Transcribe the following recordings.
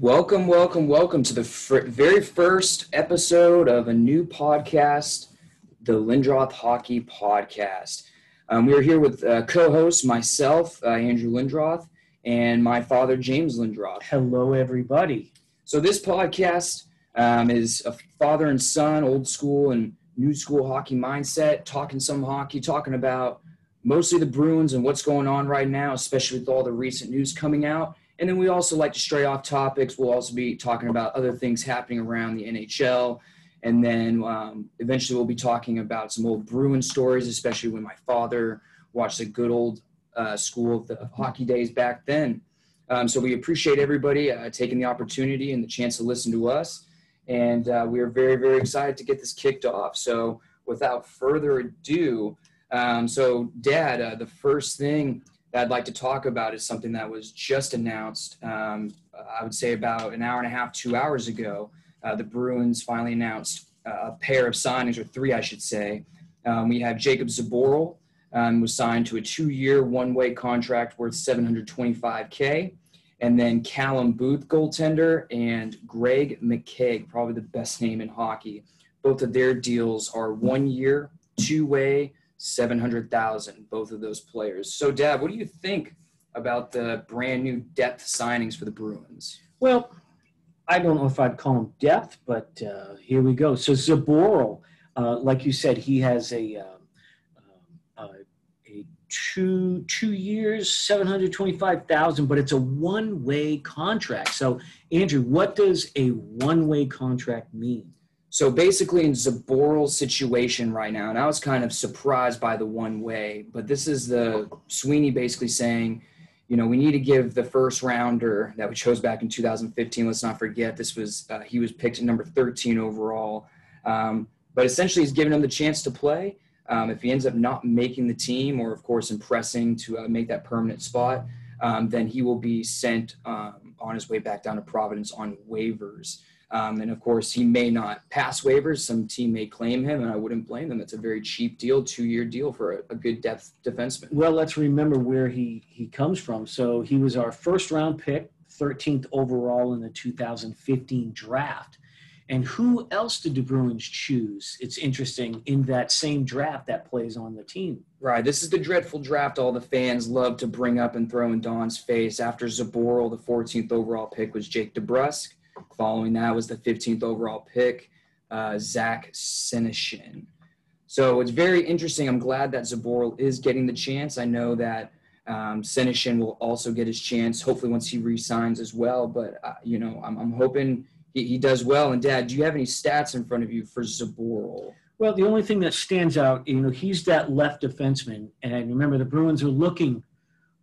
Welcome, welcome, welcome to the fr- very first episode of a new podcast, the Lindroth Hockey Podcast. Um, we are here with uh, co-host myself, uh, Andrew Lindroth, and my father, James Lindroth. Hello, everybody. So this podcast um, is a father and son, old school and new school hockey mindset, talking some hockey, talking about mostly the Bruins and what's going on right now, especially with all the recent news coming out and then we also like to stray off topics. We'll also be talking about other things happening around the NHL. And then um, eventually we'll be talking about some old Bruin stories, especially when my father watched the good old uh, school of the hockey days back then. Um, so we appreciate everybody uh, taking the opportunity and the chance to listen to us. And uh, we are very, very excited to get this kicked off. So without further ado, um, so Dad, uh, the first thing that I'd like to talk about is something that was just announced. Um, I would say about an hour and a half, two hours ago. Uh, the Bruins finally announced uh, a pair of signings, or three, I should say. Um, we have Jakub Zboril um, was signed to a two-year, one-way contract worth 725k, and then Callum Booth, goaltender, and Gregg McKegg, probably the best name in hockey. Both of their deals are one-year, two-way 700,000, both of those players. So, Dad, what do you think about the brand new depth signings for the Bruins? Well, I don't know if I'd call them depth, but uh, here we go. So, Zboril, uh, like you said, he has a, uh, uh a two two years, seven hundred twenty-five thousand, but it's a one-way contract. So, Andrew, what does a one-way contract mean? So basically, in Zboril's situation right now, and I was kind of surprised by the one way, but this is the Sweeney basically saying, you know, we need to give the first rounder that we chose back in 2015. Let's not forget this was uh, he was picked at number 13 overall, um, but essentially he's given him the chance to play. Um, if he ends up not making the team, or of course impressing to uh, make that permanent spot, um, then he will be sent um, on his way back down to Providence on waivers. Um, and of course, he may not pass waivers. Some team may claim him, and I wouldn't blame them. It's a very cheap deal, two-year deal for a, a, good depth defenseman. Well, let's remember where he he comes from. So he was our first-round pick, 13th overall in the 2015 draft. And who else did the Bruins choose? It's interesting in that same draft that plays on the team. Right. This is the dreadful draft all the fans love to bring up and throw in Don's face. After Zboril, the 14th overall pick was Jake DeBrusk. Following that was the 15th overall pick, uh, Zach Senyshyn. So it's very interesting. I'm glad that Zboril is getting the chance. I know that um, Senyshyn will also get his chance, hopefully once he resigns as well. But, uh, you know, I'm, I'm hoping he, he, does well. And, Dad, do you have any stats in front of you for Zboril? Well, the only thing that stands out, you know, he's that left defenseman. And remember, the Bruins are looking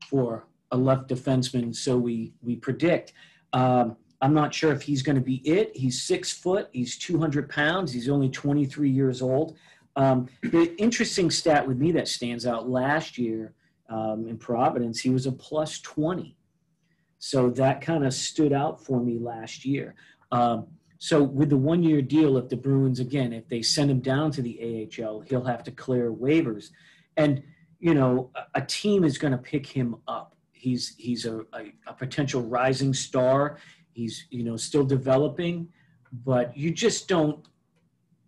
for a left defenseman, so we, we predict. Um, I'm not sure if he's going to be it. He's six foot, he's 200 pounds, he's only 23 years old. Um, the interesting stat with me that stands out last year um, in Providence, he was a plus 20. So that kind of stood out for me last year. Um, so with the one year deal, if the Bruins, again, if they send him down to the AHL, he'll have to clear waivers. And, you know, a, a team is going to pick him up. He's, he's a, a, a potential rising star. He's, you know, still developing, but you just don't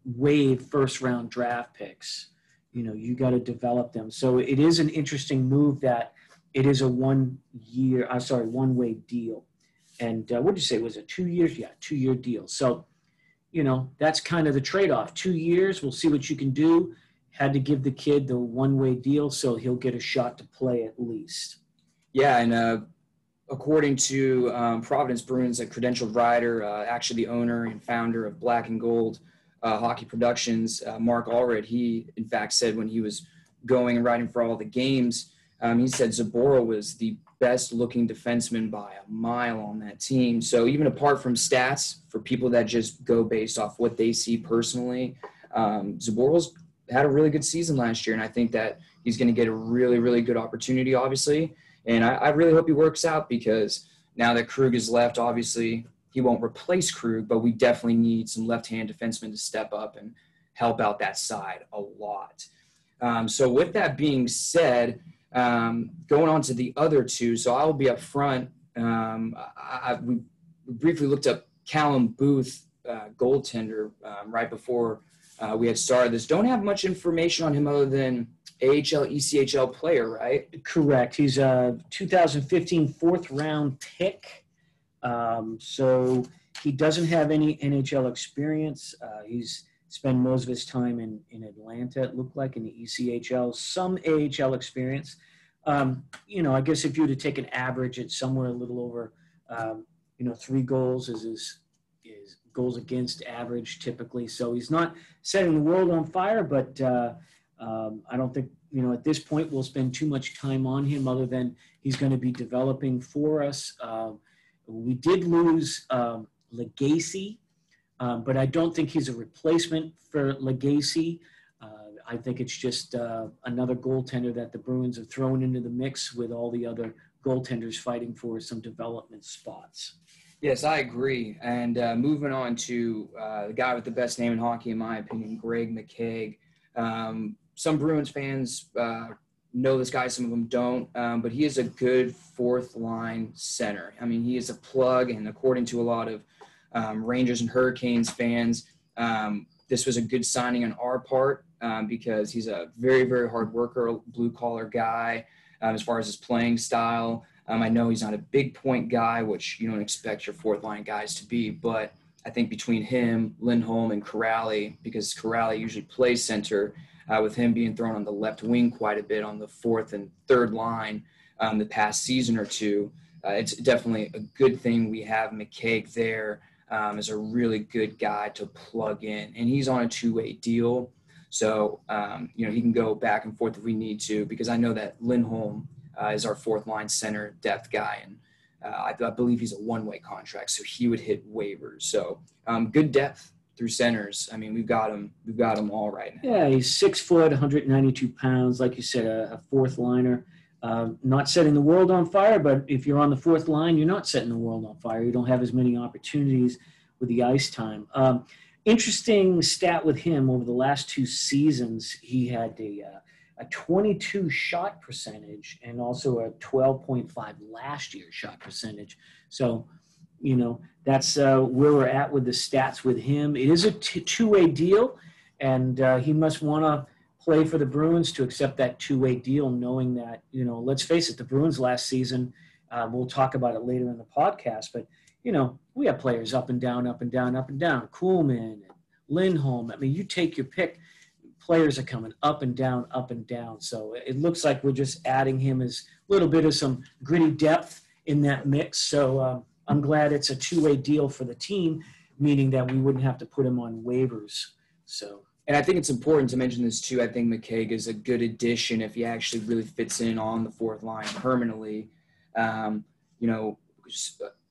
waive first round draft picks. You know, you got to develop them. So it is an interesting move that it is a one year, I'm sorry, one way deal. And uh, what did you say? Was it two years? Yeah, two year deal. So, you know, that's kind of the trade off. Two years, we'll see what you can do. Had to give the kid the one way deal so he'll get a shot to play at least. Yeah, and uh, according to um, Providence Bruins, a credentialed writer, uh, actually the owner and founder of Black and Gold uh, Hockey Productions, uh, Mark Allred, he in fact said when he was going and writing for all the games, um, he said Zboril was the best looking defenseman by a mile on that team. So even apart from stats, for people that just go based off what they see personally, um, Zboril's had a really good season last year, and I think that he's going to get a really, really good opportunity, obviously. And I, I really hope he works out because now that Krug is left, obviously he won't replace Krug, but we definitely need some left-hand defensemen to step up and help out that side a lot. Um, so with that being said, um, going on to the other two, so I'll be up front. Um, I, I, we briefly looked up Callum Booth, uh, goaltender, um, right before uh, we had started this. Don't have much information on him other than AHL, ECHL player, right? Correct. He's a 2015 fourth round pick. Um, so he doesn't have any NHL experience. Uh, he's spent most of his time in, in Atlanta, it looked like, in the ECHL, some AHL experience. Um, you know, I guess if you were to take an average, it's somewhere a little over, um, you know, three goals is his, is goals against average typically. So he's not setting the world on fire, but uh, um, I don't think, you know, at this point we'll spend too much time on him other than he's going to be developing for us. Uh, we did lose um, Legacy, um, but I don't think he's a replacement for Legacy. Uh, I think it's just uh, another goaltender that the Bruins have thrown into the mix with all the other goaltenders fighting for some development spots. Yes, I agree. And uh, moving on to uh, the guy with the best name in hockey, in my opinion, Gregg McKegg. Um, some Bruins fans uh, know this guy, some of them don't, um, but he is a good fourth line center. I mean, he is a plug, and according to a lot of um, Rangers and Hurricanes fans, um, this was a good signing on our part um, because he's a very, very hard worker, blue collar guy um, as far as his playing style. Um, I know he's not a big point guy, which you don't expect your fourth line guys to be, but I think between him, Lindholm, and Kuraly, because Kuraly usually plays center, uh, with him being thrown on the left wing quite a bit on the fourth and third line um, the past season or two, uh, it's definitely a good thing we have McKegg there um, as a really good guy to plug in. And he's on a two way deal. So, um, you know, he can go back and forth if we need to, because I know that Lindholm uh, is our fourth line center depth guy. And uh, I, I, believe he's a one way contract, so he would hit waivers. So, um, good depth through centers. I mean, we've got him. We've got him all right now. Yeah, he's six foot, 192 pounds. Like you said, a, a fourth liner. Uh, not setting the world on fire, but if you're on the fourth line, you're not setting the world on fire. You don't have as many opportunities with the ice time. Um, interesting stat with him over the last two seasons, he had a, uh, a 22 shot percentage and also a 12.5 last year shot percentage. So, you know, that's uh, where we're at with the stats with him. It is a t- two way deal, and uh, he must want to play for the Bruins to accept that two way deal, knowing that, you know, let's face it, the Bruins last season, uh, we'll talk about it later in the podcast, but, you know, we have players up and down, up and down, up and down. And Lindholm. I mean, you take your pick. Players are coming up and down, up and down. So it looks like we're just adding him as a little bit of some gritty depth in that mix. So um, I'm glad it's a two way deal for the team, meaning that we wouldn't have to put him on waivers. So and I think it's important to mention this too. I think McKegg is a good addition if he actually really fits in on the fourth line permanently. Um, you know,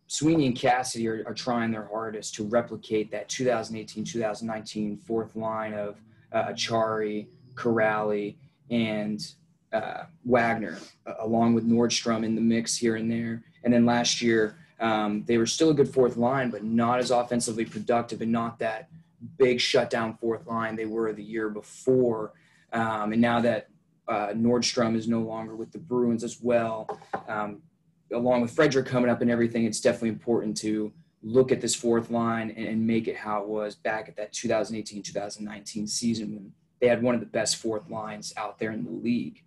Sweeney and Cassidy are, are, trying their hardest to replicate that 2018-2019 fourth line of uh, Acciari, Kuraly, and uh, Wagner, along with Nordstrom in the mix here and there. And then last year, um, they were still a good fourth line, but not as offensively productive and not that – big shutdown fourth line they were the year before. Um, and now that uh, Nordstrom is no longer with the Bruins as well, um, along with Frederic coming up and everything, it's definitely important to look at this fourth line and, and make it how it was back at that 2018-2019 season when they had one of the best fourth lines out there in the league.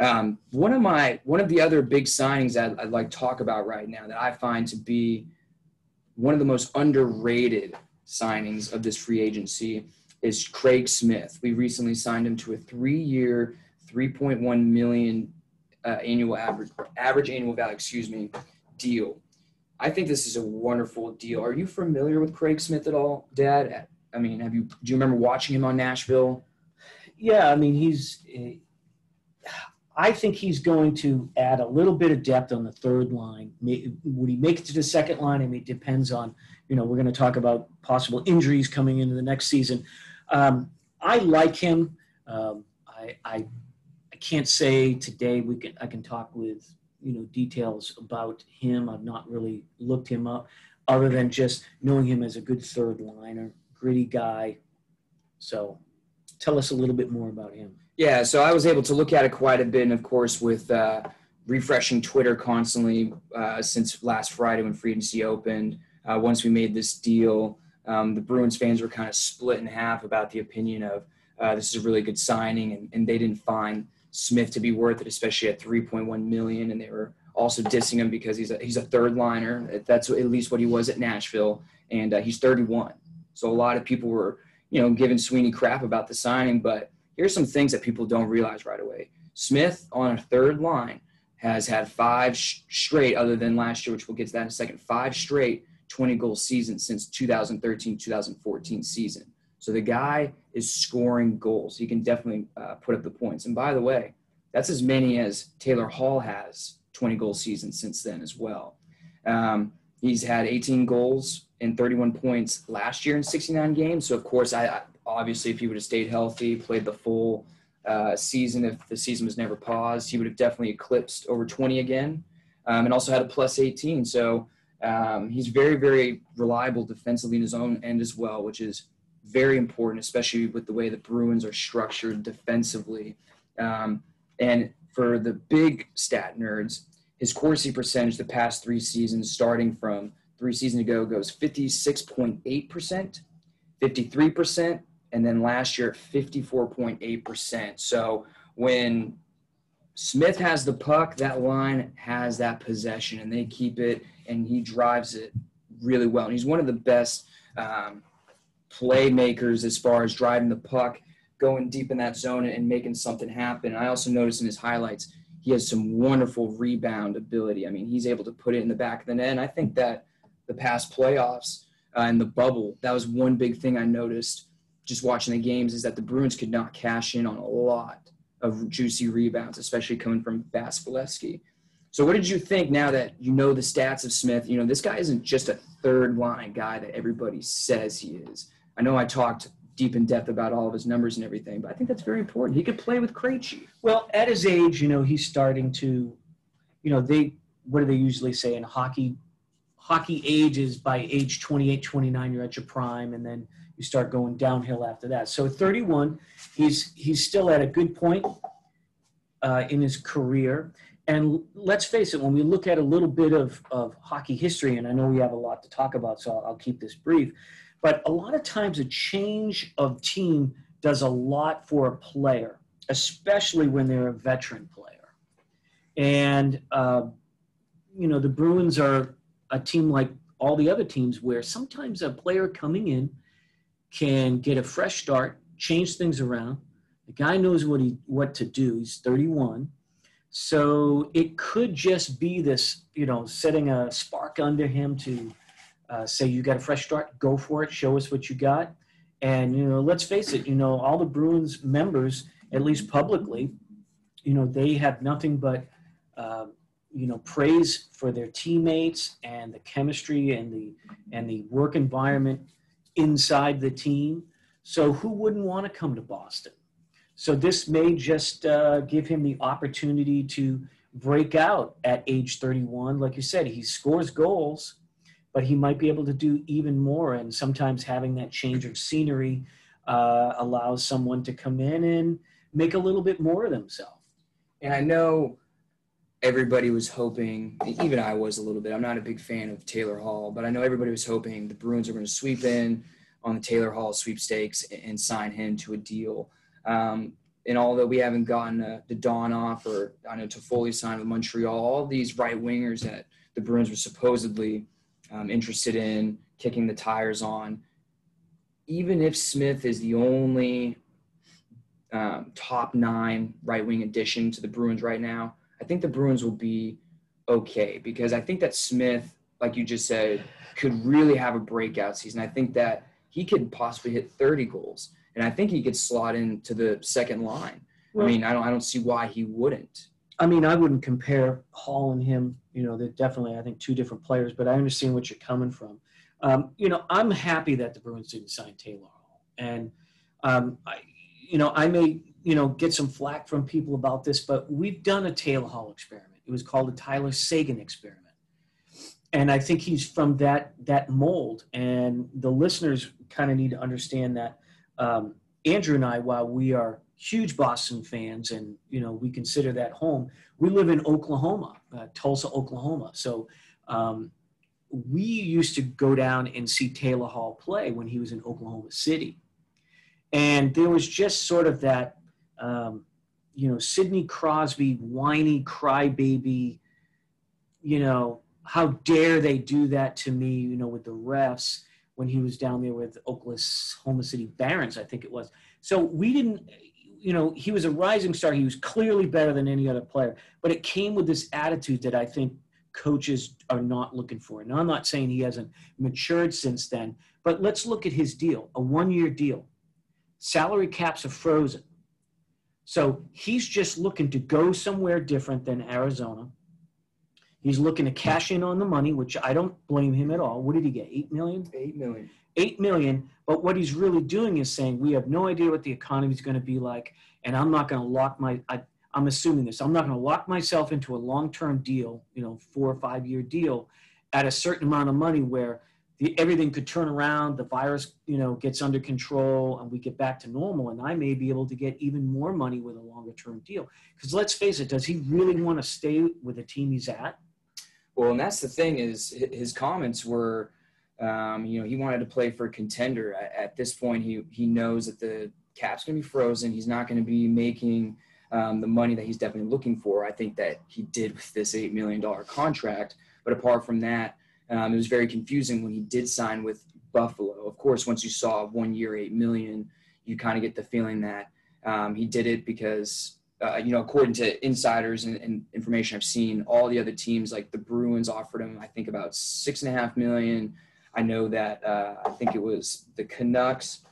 Um, one of my one of the other big signings I'd, I'd like to talk about right now that I find to be one of the most underrated signings of this free agency is Craig Smith. We recently signed him to a three-year, 3.1 million uh, annual average average annual value, excuse me, deal. I think this is a wonderful deal. Are you familiar with Craig Smith at all, Dad? I mean, have you do you remember watching him on Nashville? Yeah, I mean, he's. I think he's going to add a little bit of depth on the third line. Would he make it to the second line? I mean, it depends on you know, we're going to talk about possible injuries coming into the next season. Um, I like him. Um, I, I, I can't say today we can I can talk with you know details about him. I've not really looked him up, other than just knowing him as a good third liner, gritty guy. So, tell us a little bit more about him. Yeah, so I was able to look at it quite a bit, and of course with uh, refreshing Twitter constantly uh, since last Friday when free agency opened. uh, once we made this deal, um, the Bruins fans were kind of split in half about the opinion of uh, this is a really good signing, and, and they didn't find Smith to be worth it, especially at 3.1 million, and they were also dissing him because he's a, he's a third liner. That's at least what he was at Nashville, and uh, he's 31. So a lot of people were, you know, giving Sweeney crap about the signing. But here's some things that people don't realize right away. Smith on a third line has had five sh- straight, other than last year, which we'll get to that in a second, five straight 20 goal seasons since 2013 2014 season. So the guy is scoring goals. He can definitely uh, put up the points. And by the way, that's as many as Taylor Hall has 20 goal seasons since then as well. Um, he's had 18 goals and 31 points last year in 69 games. So of course, I, I obviously if he would have stayed healthy, played the full uh, season, if the season was never paused, he would have definitely eclipsed over 20 again, um, and also had a plus 18. So um, he's very, very reliable defensively in his own end as well, which is very important, especially with the way the Bruins are structured defensively. Um, and for the big stat nerds, his Corsi percentage the past three seasons, starting from three seasons ago, goes 56.8%, 53%, and then last year 54.8%. So when Smith has the puck, that line has that possession, and they keep it, and he drives it really well. And he's one of the best um, playmakers as far as driving the puck, going deep in that zone, and making something happen. I also noticed in his highlights he has some wonderful rebound ability. I mean, he's able to put it in the back of the net. And I think that the past playoffs uh, and the bubble, that was one big thing I noticed just watching the games is that the Bruins could not cash in on a lot of juicy rebounds, especially coming from Vasilevskiy. So, what did you think now that you know the stats of Smith? You know, this guy isn't just a third line guy that everybody says he is. I know I talked deep in depth about all of his numbers and everything, but I think that's very important. He could play with Krejci. Well, at his age, you know, he's starting to, you know, they what do they usually say in hockey? Hockey ages by age 28, 29, you're at your prime, and then you start going downhill after that. So at 31, he's he's still at a good point uh, in his career. And let's face it, when we look at a little bit of, of hockey history, and I know we have a lot to talk about, so I'll, I'll keep this brief but a lot of times, a change of team does a lot for a player, especially when they're a veteran player. And, uh, you know, the Bruins are a team like all the other teams where sometimes a player coming in can get a fresh start, change things around. The guy knows what he what to do. He's 31. So it could just be this, you know, setting a spark under him to uh, say you got a fresh start, go for it, show us what you got. And, you know, let's face it, you know, all the Bruins members, at least publicly, you know, they have nothing but, uh, you know, praise for their teammates and the chemistry and the, and the work environment inside the team. So who wouldn't want to come to Boston? So this may just uh, give him the opportunity to break out at age 31. Like you said, he scores goals but he might be able to do even more. And sometimes having that change of scenery uh, allows someone to come in and make a little bit more of themselves. And I know everybody was hoping, even I was a little bit. I'm not a big fan of Taylor Hall, but I know everybody was hoping the Bruins are going to sweep in on the Taylor Hall sweepstakes and sign him to a deal. Um, and although we haven't gotten uh, Dadonov or I know Toffoli signed with Montreal, all these right wingers that the Bruins were supposedly um, interested in kicking the tires on. Even if Smith is the only um, top nine right wing addition to the Bruins right now, I think the Bruins will be okay because I think that Smith, like you just said, could really have a breakout season. I think that he could possibly hit 30 goals, and I think he could slot into the second line. Well, I mean, I don't, I don't see why he wouldn't. I mean, I wouldn't compare Hall and him. You know, they're definitely, I think, two different players. But I understand what you're coming from. Um, you know, I'm happy that the Bruins didn't sign Taylor Hall, and um, I, you know, I may, you know, get some flack from people about this, but we've done a Taylor Hall experiment. It was called the Tyler Seguin experiment, and I think he's from that that mold. And the listeners kind of need to understand that um, Andrew and I, while we are huge Boston fans, and you know we consider that home. We live in Oklahoma, uh, Tulsa, Oklahoma. So, um, we used to go down and see Taylor Hall play when he was in Oklahoma City. And there was just sort of that, um, you know, Sidney Crosby, whiny crybaby, you know, how dare they do that to me, you know, with the refs when he was down there with Oklahoma City Barons, I think it was. So we didn't, you know, he was a rising star. He was clearly better than any other player, but it came with this attitude that I think coaches are not looking for. Now, I'm not saying he hasn't matured since then, but let's look at his deal a one year deal. Salary caps are frozen. So he's just looking to go somewhere different than Arizona. He's looking to cash in on the money, which I don't blame him at all. What did he get? Eight million? Eight million. Eight million. But what he's really doing is saying, we have no idea what the economy is going to be like, and I'm not going to lock my. I, I'm assuming this. I'm not going to lock myself into a long-term deal, you know, four or five-year deal, at a certain amount of money where the, everything could turn around, the virus, you know, gets under control, and we get back to normal, and I may be able to get even more money with a longer-term deal. Because let's face it, does he really want to stay with the team he's at? Well, and that's the thing is his comments were, um, you know, he wanted to play for a contender. At, at this point, he he knows that the cap's going to be frozen. He's not going to be making um, the money that he's definitely looking for. I think that he did with this eight million dollar contract. But apart from that, um, it was very confusing when he did sign with Buffalo. Of course, once you saw one year eight million, you kind of get the feeling that um, he did it because uh, you know, according to insiders and, and, information I've seen, all the other teams, like the Bruins, offered him, I think, about six and a half million. I know that uh, I think it was the Canucks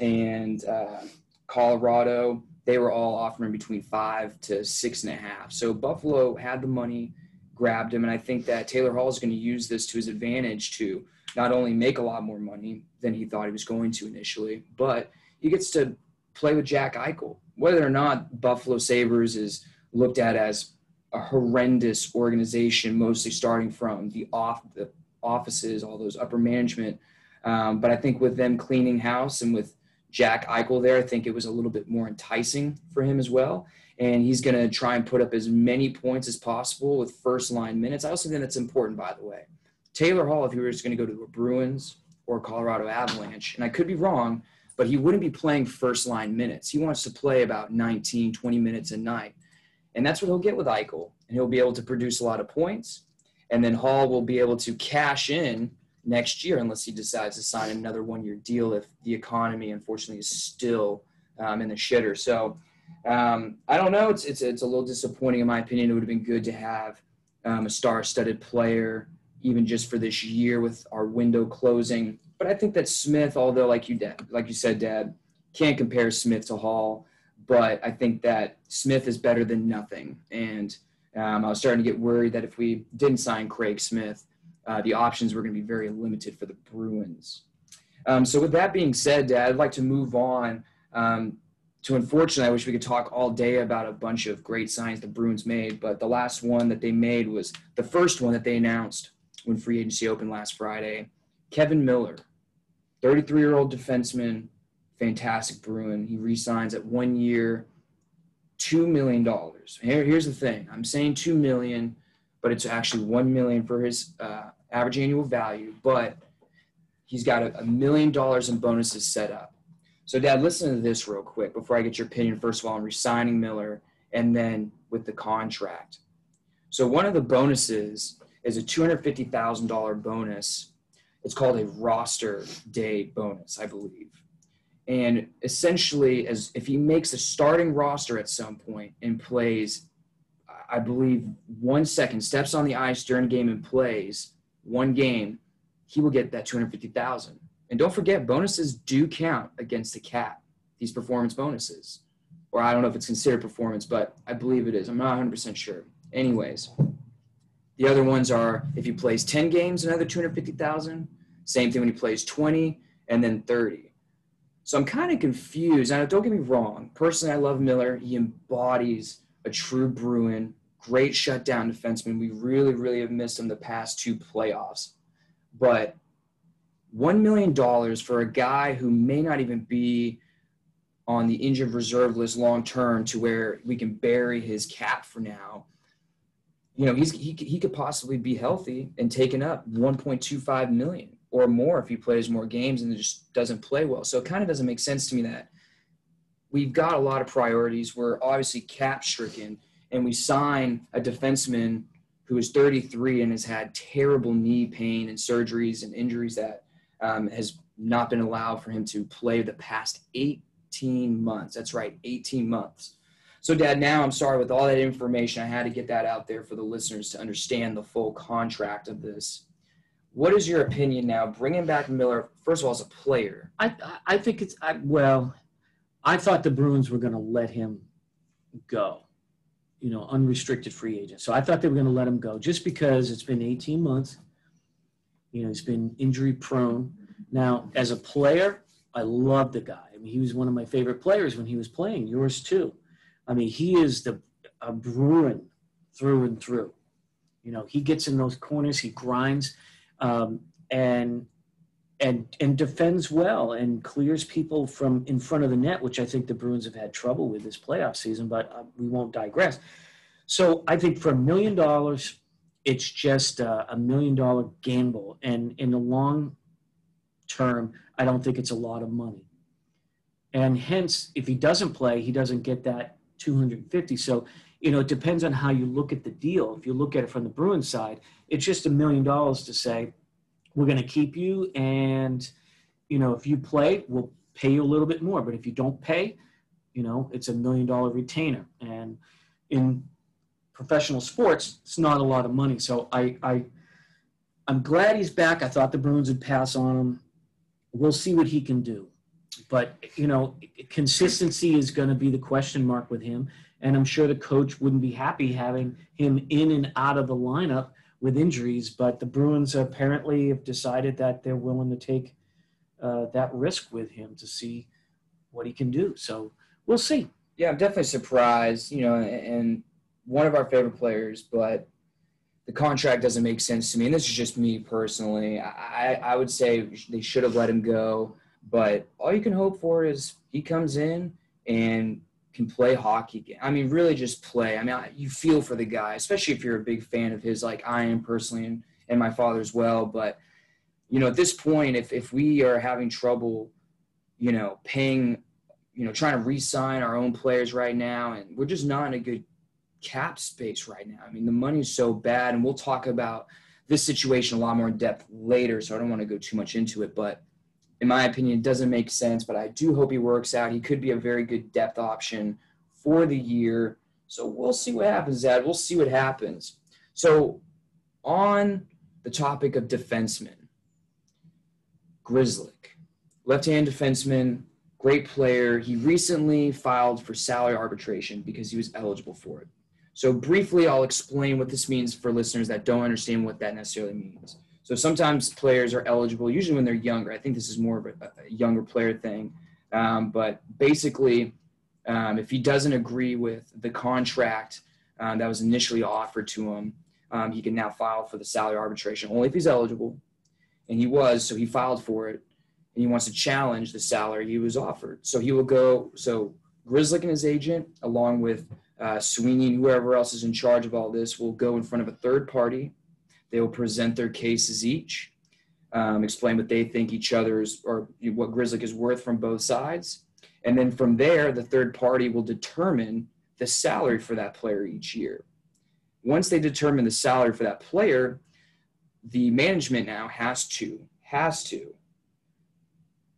and uh, Colorado. They were all offering between five to six and a half. So Buffalo had the money, grabbed him, and I think that Taylor Hall is going to use this to his advantage to not only make a lot more money than he thought he was going to initially, but he gets to play with Jack Eichel whether or not Buffalo Sabres is looked at as a horrendous organization, mostly starting from the off the offices, all those upper management. Um, but I think with them cleaning house and with Jack Eichel there, I think it was a little bit more enticing for him as well. And he's going to try and put up as many points as possible with first line minutes. I also think that's important, by the way. Taylor Hall, if he was going to go to the Bruins or Colorado Avalanche, and I could be wrong, but he wouldn't be playing first line minutes. He wants to play about 19, 20 minutes a night. And that's what he'll get with Eichel. And he'll be able to produce a lot of points. And then Hall will be able to cash in next year unless he decides to sign another one year deal if the economy, unfortunately, is still um, in the shitter. So um, I don't know. It's, it's, it's a little disappointing, in my opinion. It would have been good to have um, a star studded player, even just for this year with our window closing but I think that Smith, although like you like you said, Dad, can't compare Smith to Hall, but I think that Smith is better than nothing. And um, I was starting to get worried that if we didn't sign Craig Smith, uh, the options were going to be very limited for the Bruins. Um, so with that being said, Dad, I'd like to move on um, to unfortunately, I wish we could talk all day about a bunch of great signs the Bruins made, but the last one that they made was the first one that they announced when free agency opened last Friday. Kevan Miller, 33 year old defenseman, fantastic Bruin. He resigns at one year, $2 million. Here, here's the thing I'm saying 2 million, but it's actually 1 million for his uh, average annual value, but he's got a, a million dollars in bonuses set up. So, Dad, listen to this real quick before I get your opinion, first of all, on resigning Miller and then with the contract. So, one of the bonuses is a $250,000 bonus it's called a roster day bonus, I believe. And essentially, as if he makes a starting roster at some point and plays, I believe one second, steps on the ice during game and plays one game, he will get that 250,000. And don't forget, bonuses do count against the cap. These performance bonuses, or I don't know if it's considered performance, but I believe it is. I'm not 100% sure. Anyways, the other ones are if he plays 10 games, another 250,000. Same thing when he plays 20 and then 30. So I'm kind of confused. Now, don't get me wrong. Personally, I love Miller. He embodies a true Bruin, great shutdown defenseman. We really, really have missed him the past two playoffs. But $1 million for a guy who may not even be on the injured reserve list long term to where we can bury his cap for now you know, he's he he could possibly be healthy and taking up 1.25 million or more if he plays more games and just doesn't play well. So it kind of doesn't make sense to me that we've got a lot of priorities. We're obviously cap stricken, and we sign a defenseman who is 33 and has had terrible knee pain and surgeries and injuries that um, has not been allowed for him to play the past 18 months. That's right, 18 months. So, Dad, now I'm sorry with all that information, I had to get that out there for the listeners to understand the full contract of this. What is your opinion now, bringing back Miller? First of all, as a player, I I think it's I, well, I thought the Bruins were going to let him go, you know, unrestricted free agent. So I thought they were going to let him go just because it's been 18 months. You know, he's been injury prone. Now, as a player, I love the guy. I mean, he was one of my favorite players when he was playing. Yours too. I mean, he is the a Bruin through and through. You know, he gets in those corners, he grinds, um, and and and defends well and clears people from in front of the net, which I think the Bruins have had trouble with this playoff season. But uh, we won't digress. So I think for a million dollars, it's just a, a million dollar gamble, and in the long term, I don't think it's a lot of money. And hence, if he doesn't play, he doesn't get that 250. So, you know, it depends on how you look at the deal. If you look at it from the Bruins side, it's just a million dollars to say, we're going to keep you. And, you know, if you play, we'll pay you a little bit more. But if you don't pay, you know, it's a million dollar retainer. And in professional sports, it's not a lot of money. So I, I, I'm glad he's back. I thought the Bruins would pass on him. We'll see what he can do but you know, consistency is going to be the question mark with him. And I'm sure the coach wouldn't be happy having him in and out of the lineup with injuries. But the Bruins apparently have decided that they're willing to take uh, that risk with him to see what he can do. So we'll see. Yeah, I'm definitely surprised. You know, and one of our favorite players, but the contract doesn't make sense to me. And this is just me personally. I, I would say they should have let him go. But all you can hope for is he comes in and can play hockey. I mean, really just play. I mean, you feel for the guy, especially if you're a big fan of his, like I am personally, and, and my father as well. But, you know, at this point, if, if we are having trouble, you know, paying, you know, trying to re sign our own players right now, and we're just not in a good cap space right now. I mean, the money's so bad, and we'll talk about this situation a lot more in depth later, so I don't want to go too much into it. But in my opinion, doesn't make sense, but I do hope he works out. He could be a very good depth option for the year. So we'll see what happens, Zad. We'll see what happens. So, on the topic of defensemen, Grzelcyk, left hand defenseman, great player. He recently filed for salary arbitration because he was eligible for it. So, briefly, I'll explain what this means for listeners that don't understand what that necessarily means. So sometimes players are eligible, usually when they're younger. I think this is more of a, younger player thing. Um, but basically, um, if he doesn't agree with the contract um, that was initially offered to him, um, he can now file for the salary arbitration only if he's eligible. And he was, so he filed for it. And he wants to challenge the salary he was offered. So he will go, so Grzelcyk and his agent, along with uh, Sweeney and whoever else is in charge of all this, will go in front of a third party they will present their cases each, um, explain what they think each other's or what Grzelcyk is worth from both sides. And then from there, the third party will determine the salary for that player each year. Once they determine the salary for that player, the management now has to has to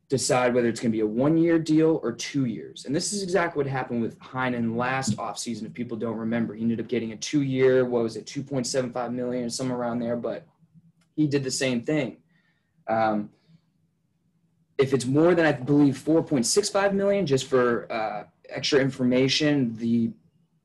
decide whether it's going to be a one year deal or two years. And this is exactly what happened with Heinen last offseason. If people don't remember, he ended up getting a two year, what was it, 2.75 million, somewhere around there. But he did the same thing. Um, if it's more than I believe 4.65 million, just for uh, extra information, the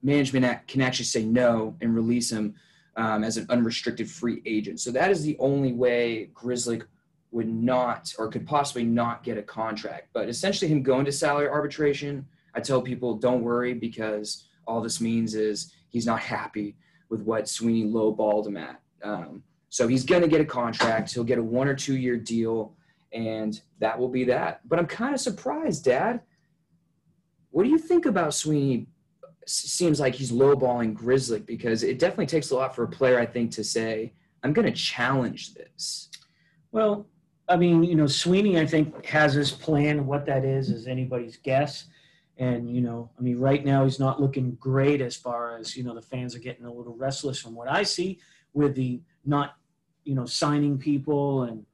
management can actually say no and release him um, as an unrestricted free agent. So that is the only way Grizzly would not or could possibly not get a contract. But essentially, him going to salary arbitration, I tell people don't worry because all this means is he's not happy with what Sweeney lowballed him at. Um, so he's going to get a contract. He'll get a one or two year deal, and that will be that. But I'm kind of surprised, Dad. What do you think about Sweeney seems like he's lowballing Grizzly because it definitely takes a lot for a player, I think, to say, I'm going to challenge this. Well, I mean, you know, Sweeney, I think, has his plan. What that is is anybody's guess. And, you know, I mean, right now he's not looking great as far as, you know, the fans are getting a little restless from what I see with the not, you know, signing people and,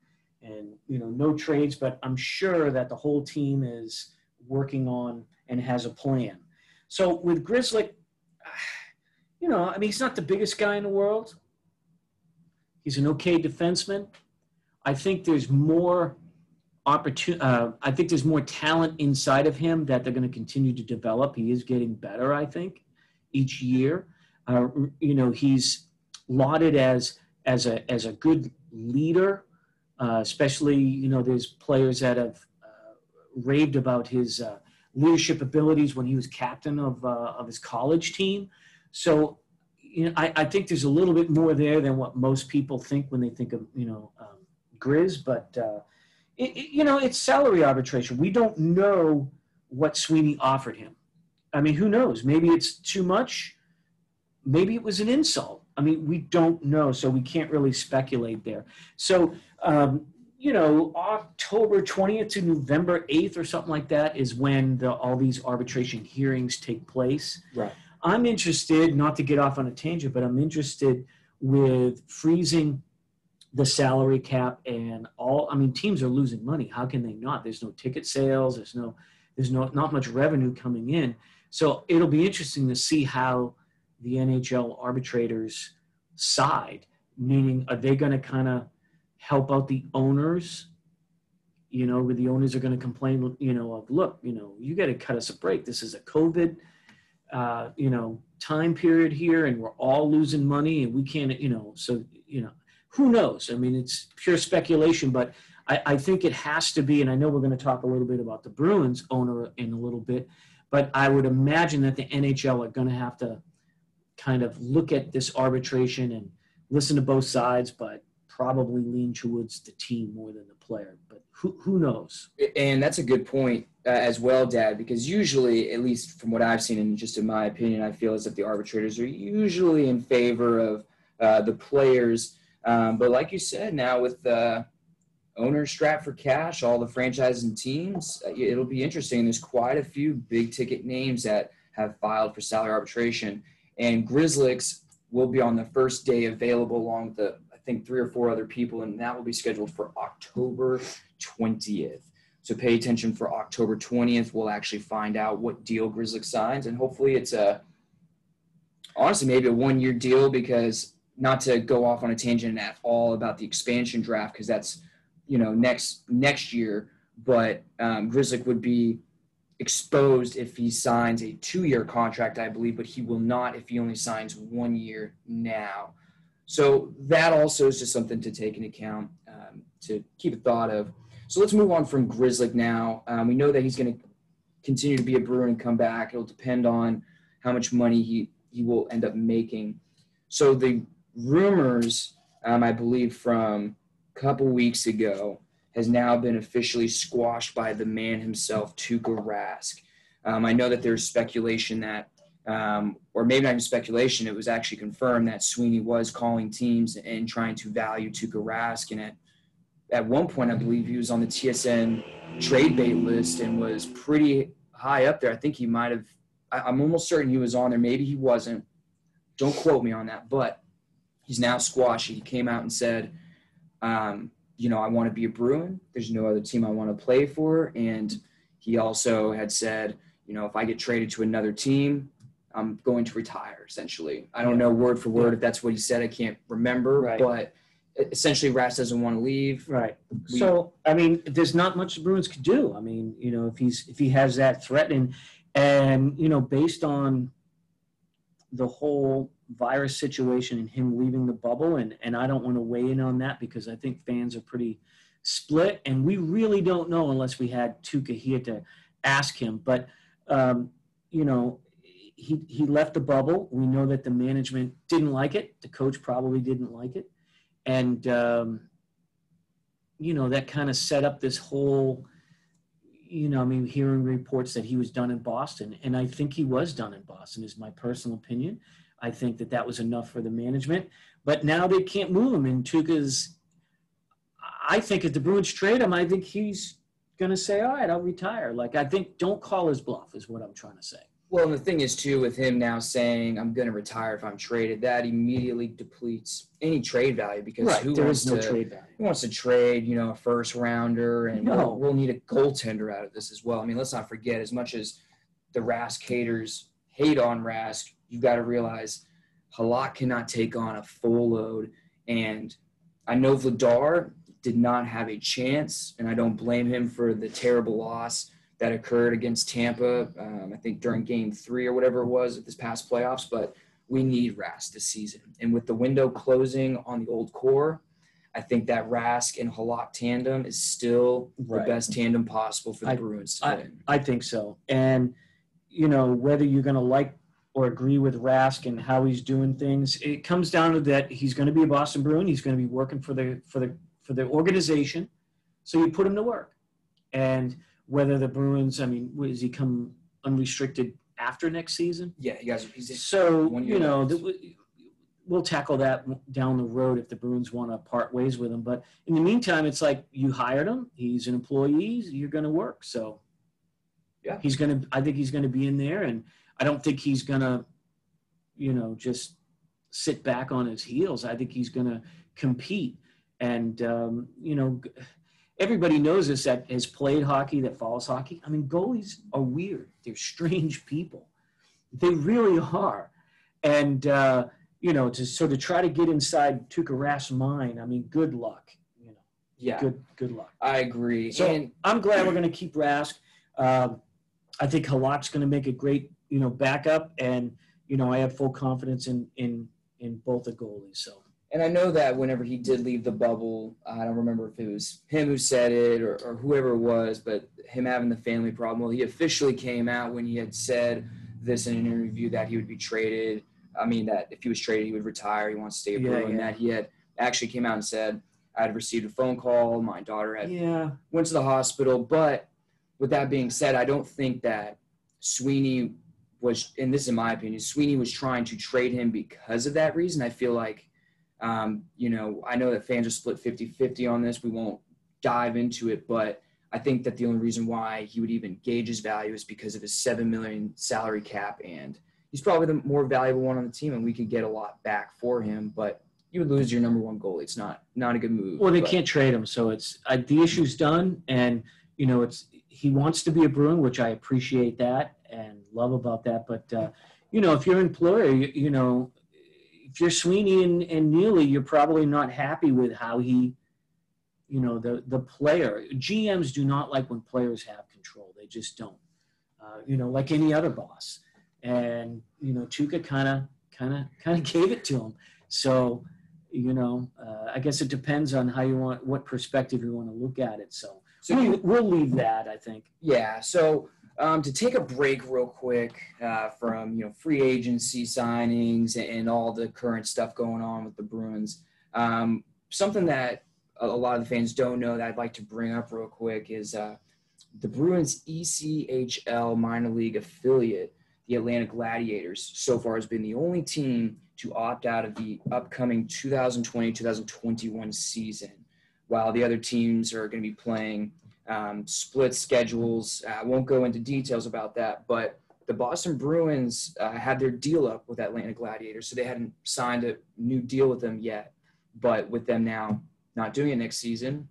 and, you know, no trades. But I'm sure that the whole team is working on and has a plan. So with Grizzly, you know, I mean, he's not the biggest guy in the world. He's an okay defenseman. I think there's more opportunity. Uh, I think there's more talent inside of him that they're going to continue to develop. He is getting better, I think, each year. Uh, you know, he's lauded as as a as a good leader. Uh, especially, you know, there's players that have uh, raved about his uh, leadership abilities when he was captain of, uh, of his college team. So, you know, I, I, think there's a little bit more there than what most people think when they think of, you know, um, Grizz. But, uh, it, it, you know, it's salary arbitration. We don't know what Sweeney offered him. I mean, who knows? Maybe it's too much. Maybe it was an insult. I mean, we don't know, so we can't really speculate there. So, um, you know, October 20th to November 8th or something like that is when the, all these arbitration hearings take place. Right. I'm interested, not to get off on a tangent, but I'm interested with freezing the salary cap and all. I mean, teams are losing money. How can they not? There's no ticket sales. There's no, there's no, not much revenue coming in. So it'll be interesting to see how the NHL arbitrators side. Meaning, are they going to kind of help out the owners you know where the owners are going to complain you know of look you know you got to cut us a break this is a covid uh, you know time period here and we're all losing money and we can't you know so you know who knows i mean it's pure speculation but I, I think it has to be and i know we're going to talk a little bit about the bruins owner in a little bit but i would imagine that the nhl are going to have to kind of look at this arbitration and listen to both sides but probably lean towards the team more than the player. But who, who knows? And that's a good point uh, as well, Dad, because usually, at least from what I've seen and just in my opinion, I feel as if the arbitrators are usually in favor of uh, the players. Um, but like you said, now with the owners strapped for cash, all the franchises and teams, uh, it'll be interesting. There's quite a few big ticket names that have filed for salary arbitration. And Grizzlies will be on the first day available along with the I think three or four other people, and that will be scheduled for October 20th. So pay attention for October 20th. We'll actually find out what deal Grizzly signs, and hopefully it's a honestly maybe a one year deal because not to go off on a tangent at all about the expansion draft because that's you know next next year, but um, Grizzly would be exposed if he signs a two year contract, I believe, but he will not if he only signs one year now. So that also is just something to take into account um, to keep a thought of. So let's move on from Grizzly now. Um, we know that he's going to continue to be a Bruin and come back. It'll depend on how much money he, he will end up making. So the rumors, um, I believe, from a couple weeks ago has now been officially squashed by the man himself, Tuukka Rask. Um, I know that there's speculation that um, or maybe not even speculation, it was actually confirmed that Sweeney was calling teams and trying to value Tuukka Rask. And at, at one point, I believe he was on the TSN trade bait list and was pretty high up there. I think he might have, I, am almost certain he was on there. Maybe he wasn't. Don't quote me on that. But he's now squashed. He came out and said, um, you know, I want to be a Bruin. There's no other team I want to play for. And he also had said, you know, if I get traded to another team, I'm going to retire essentially. I don't know word for word if that's what he said. I can't remember, right. but essentially Rask doesn't want to leave. Right. We, so I mean, there's not much the Bruins could do. I mean, you know, if he's if he has that threat and and you know, based on the whole virus situation and him leaving the bubble, and and I don't want to weigh in on that because I think fans are pretty split, and we really don't know unless we had Tuukka here to ask him. But um, you know, he, he left the bubble. We know that the management didn't like it. The coach probably didn't like it. And, um, you know, that kind of set up this whole, you know, I mean, hearing reports that he was done in Boston, and I think he was done in Boston, is my personal opinion. I think that that was enough for the management. But now they can't move him, and Tuukka's. I think if the Bruins trade him, I think he's going to say, "All right, I'll retire." Like I think, don't call his bluff, is what I'm trying to say. Well, and the thing is too, with him now saying I'm going to retire if I'm traded, that immediately depletes any trade value because Right, who there wants is no to trade value. who wants to trade, you know, a first rounder, and No. we'll, we'll need a goaltender out of this as well. I mean, let's not forget, as much as the Rask haters hate on Rask, you've got to realize Halak cannot take on a full load, and I know Vladar did not have a chance, and I don't blame him for the terrible loss that occurred against Tampa. Um, I think during Game Three or whatever it was at this past playoffs, but we need Rask this season, and with the window closing on the old core. I think that Rask and Halak tandem is still Right. the best tandem possible for the I- Bruins to win. I think so. And, you know, whether you're going to like or agree with Rask and how he's doing things, it comes down to that he's going to be a Boston Bruin. He's going to be working for the for the for the organization. So you put him to work. And whether the Bruins, I mean, does he come unrestricted after next season? Yeah, you guys. He's, So you know, the, we'll tackle that down the road if the Bruins want to part ways with him. But in the meantime, it's like you hired him; he's an employee. You're going to work. So Yeah. he's going to. I think he's going to be in there, and I don't think he's going to, you know, just sit back on his heels. I think he's going to compete, and um, you know. Everybody knows this that has played hockey, that follows hockey. I mean, goalies are weird. They're strange people. They really are. And, uh, you know, to so to try to get inside Tuukka Rask's mind, I mean, good luck. You know, yeah, good good luck. I agree. So and I'm glad we're going to keep Rask. Um, I think Halak's going to make a great, you know, backup, and you know, I have full confidence in in in both the goalies. So And I know that whenever he did leave the bubble, I don't remember if it was him who said it or, or whoever it was, but him having the family problem. Well, he officially came out when he had said this in an interview that he would be traded. I mean, that if he was traded, he would retire. He wants to stay a Yeah, Bruin. yeah. That he had actually came out and said, I had received a phone call. My daughter had yeah, went to the hospital. But with that being said, I don't think that Sweeney was, and this is my opinion, Sweeney was trying to trade him because of that reason. I feel like, um, you know, I know that fans are split 50 50 on this. We won't dive into it, but I think that the only reason why he would even gauge his value is because of his seven million salary cap, and he's probably the more valuable one on the team, and we could get a lot back for him. But you would lose your number one goalie. It's not not a good move. Well, they but- can't trade him, so it's I, the issue's done, and you know it's he wants to be a Bruin, which I appreciate that and love about that. But uh, you know, if you're an employer, you, you know, if you're Sweeney and, and Neely, you're probably not happy with how he, you know, the the player. GMs do not like when players have control; they just don't. Uh, you know, like any other boss, and you know, Tuukka kind of kind of kind of gave it to him. So you know, uh, I guess it depends on how you want, what perspective you want to look at it. So, So we, we'll leave that, I think. Yeah. So um, to take a break real quick uh, from you know free agency signings and, and all the current stuff going on with the Bruins, um, something that a, lot of the fans don't know that I'd like to bring up real quick is uh, the Bruins ECHL minor league affiliate, the Atlanta Gladiators, so far has been the only team to opt out of the upcoming 2020-2021 season, while the other teams are going to be playing um, split schedules. Uh, I won't go into details about that, but the Boston Bruins uh, had their deal up with Atlanta Gladiators, so they hadn't signed a new deal with them yet. But with them now not doing it next season,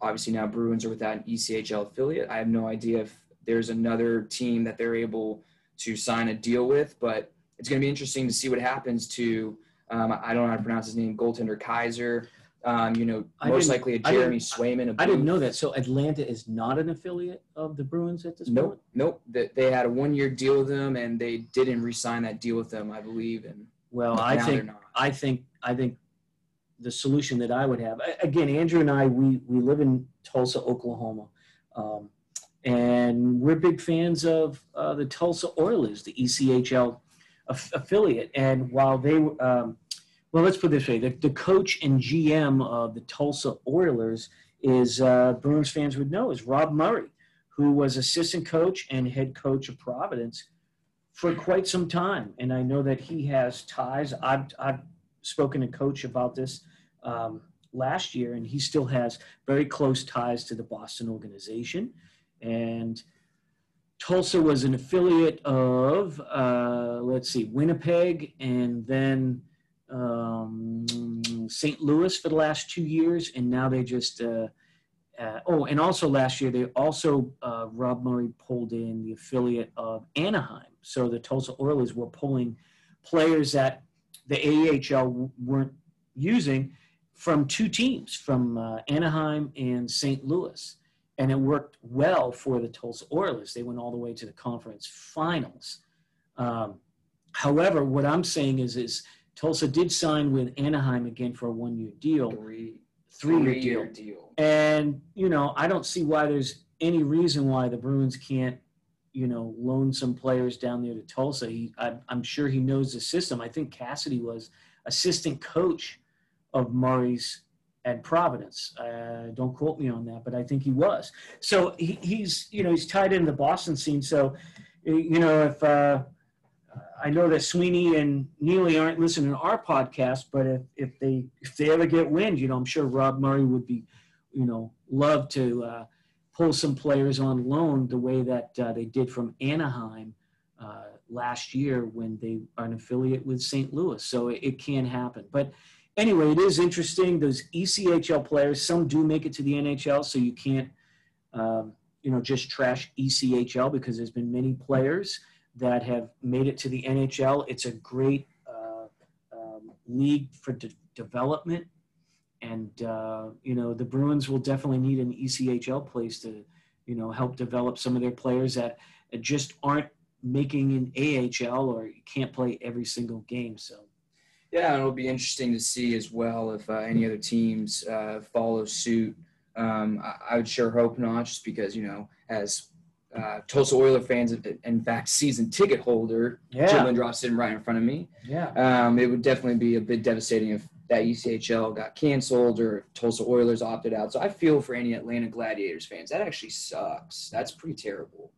obviously now Bruins are without an ECHL affiliate. I have no idea if there's another team that they're able to sign a deal with, but it's going to be interesting to see what happens to. Um, I don't know how to pronounce his name, goaltender Keyser. Um, you know, I most didn't- likely a I Jeremy Swayman. a I didn't Booth. know that. So Atlanta is not an affiliate of the Bruins at this point? Nope, nope. They, they had a one-year deal with them, and they didn't re-sign that deal with them, I believe. And Well, I now they're think, not. I think, I think the solution that I would have, a- again, Andrew and I, we, we live in Tulsa, Oklahoma. Um, and we're big fans of uh, the Tulsa Oilers, the ECHL aff- affiliate. And while they, um, well, let's put this way: the, the coach and GM of the Tulsa Oilers is uh, Bruins fans would know is Rob Murray, who was assistant coach and head coach of Providence for quite some time. And I know that he has ties. I've, I've spoken to Coach about this um, last year, and he still has very close ties to the Boston organization. And Tulsa was an affiliate of, uh, let's see, Winnipeg, and then um, St. Louis for the last two years, and now they just. Uh, uh, oh, and also last year they also uh, Rob Murray pulled in the affiliate of Anaheim. So the Tulsa Oilers were pulling players that the AHL weren't using from two teams, from uh, Anaheim and St. Louis, and it worked well for the Tulsa Oilers. They went all the way to the conference finals. Um, however, what I'm saying is, is Tulsa did sign with Anaheim again for a one-year deal. Three, Three-year deal. deal. And, you know, I don't see why there's any reason why the Bruins can't, you know, loan some players down there to Tulsa. He, I, I'm sure he knows the system. I think Cassidy was assistant coach of Murray's at Providence. Uh, don't quote me on that, but I think he was. So he, he's, you know, he's tied in the Boston scene. So, you know, if, uh, I know that Sweeney and Neely aren't listening to our podcast, but if, if they if they ever get wind, you know, I'm sure Rob Murray would be, you know, love to uh, pull some players on loan the way that uh, they did from Anaheim uh, last year when they are an affiliate with St. Louis. So it, it can happen. But anyway, it is interesting. Those ECHL players, some do make it to the NHL, so you can't, um, you know, just trash ECHL because there's been many players that have made it to the NHL. It's a great uh, um, league for de- development, and uh, you know the Bruins will definitely need an ECHL place to, you know, help develop some of their players that just aren't making an AHL or can't play every single game. So Yeah, it'll be interesting to see as well if uh, any other teams uh, follow suit. Um, I, I would sure hope not, just because you know, as uh, Tulsa Oiler fans, in fact, season ticket holder, Jim Lindroth sitting right in front of me. yeah, Um, it would definitely be a bit devastating if that ECHL got canceled or Tulsa Oilers opted out. So I feel for any Atlanta Gladiators fans. That actually sucks. That's pretty terrible.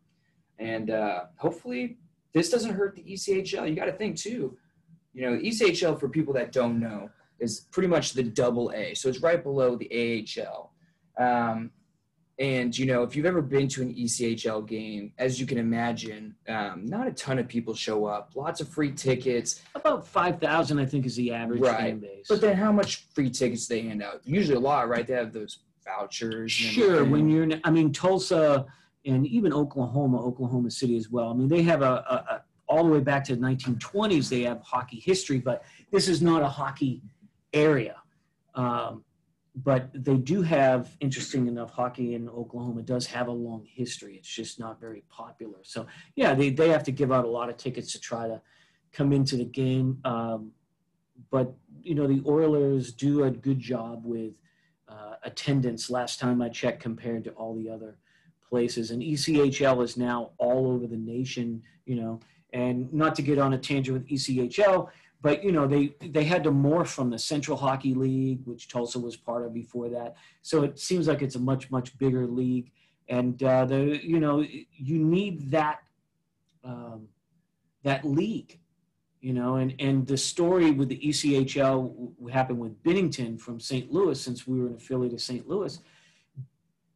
And uh, hopefully this doesn't hurt the ECHL. You got to think too. You know, ECHL for people that don't know is pretty much the double A. So it's right below the AHL. Um, and you know, if you've ever been to an ECHL game, as you can imagine, um, not a ton of people show up. Lots of free tickets. about five thousand, I think, is the average Right. fan base. But then how much free tickets they hand out? Usually a lot, right? They have those vouchers. Sure, when you're, I mean, Tulsa and even Oklahoma, Oklahoma City as well. I mean, they have a, a, a all the way back to the 1920s. They have hockey history, but this is not a hockey area. Um, but they do have, interesting enough, hockey in Oklahoma does have a long history. It's just not very popular. So yeah, they they have to give out a lot of tickets to try to come into the game. Um, but you know, the Oilers do a good job with uh, attendance last time I checked compared to all the other places. And ECHL is now all over the nation, you know, and not to get on a tangent with ECHL, but you know, they they had to morph from the Central Hockey League, which Tulsa was part of before that. So it seems like it's a much much bigger league, and uh, the you know you need that um, that league you know and and the story with the ECHL w- happened with Binnington from St. Louis since we were an affiliate of St. Louis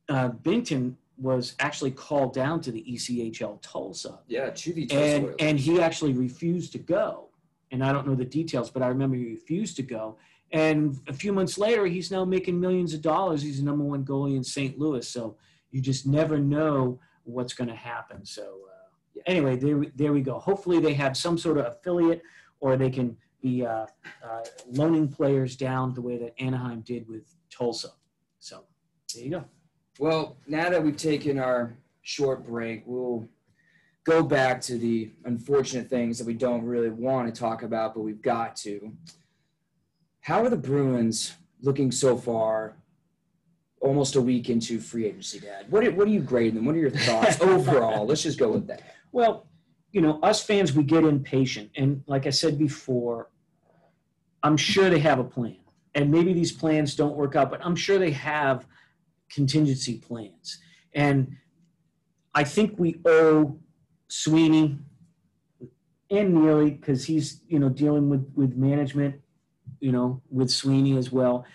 uh, Binnington was actually called down to the ECHL Tulsa yeah, to the Tulsa and and he actually refused to go and I don't know the details but I remember he refused to go. And a few months later he's now making millions of dollars. He's the number one goalie in St. Louis. So you just never know what's going to happen. So uh, anyway there, there we go. Hopefully they have some sort of affiliate or they can be uh, uh, loaning players down the way that Anaheim did with Tulsa. So there you go. Well, now that we've taken our short break, we'll go back to the unfortunate things that we don't really want to talk about, but we've got to. How are the Bruins looking so far? Almost a week into free agency, Dad. What what are you grading them? What are your thoughts overall? Let's just go with that. Well, you know, us fans, we get impatient. And like I said before, I'm sure they have a plan. And maybe these plans don't work out, but I'm sure they have contingency plans. And I think we owe Sweeney and Neely because he's you know dealing with with management, you know, with Sweeney as well.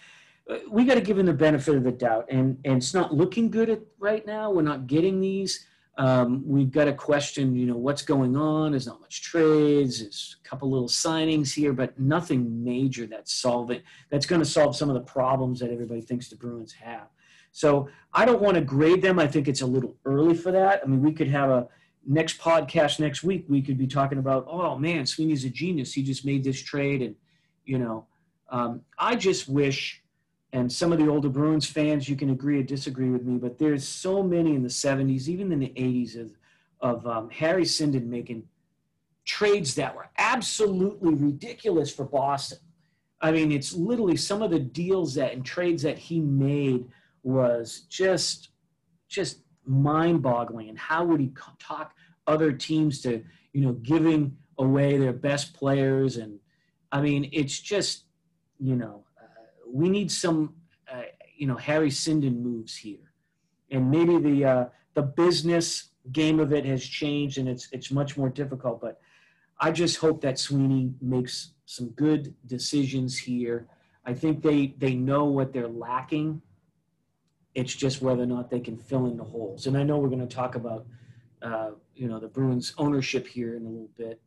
Uh, We got to give him the benefit of the doubt, and and it's not looking good at right now. We're not getting these. Um, we've got to question, you know, what's going on. There's not much trades. There's a couple little signings here, but nothing major that's solving. That's going to solve some of the problems that everybody thinks the Bruins have. So I don't want to grade them. I think it's a little early for that. I mean, we could have a next podcast next week. We could be talking about, oh man, Sweeney's a genius. He just made this trade, and you know, um, I just wish. And some of the older Bruins fans, you can agree or disagree with me, but there's so many in the 70s, even in the 80s, of, of um, Harry Sinden making trades that were absolutely ridiculous for Boston. I mean, it's literally some of the deals that and trades that he made was just just mind-boggling. And how would he talk other teams to you know giving away their best players? And I mean, it's just you know uh, we need some uh, you know Harry Sinden moves here, and maybe the uh, the business game of it has changed and it's it's much more difficult. But I just hope that Sweeney makes some good decisions here. I think they they know what they're lacking it's just whether or not they can fill in the holes. And I know we're going to talk about, uh, you know, the Bruins ownership here in a little bit.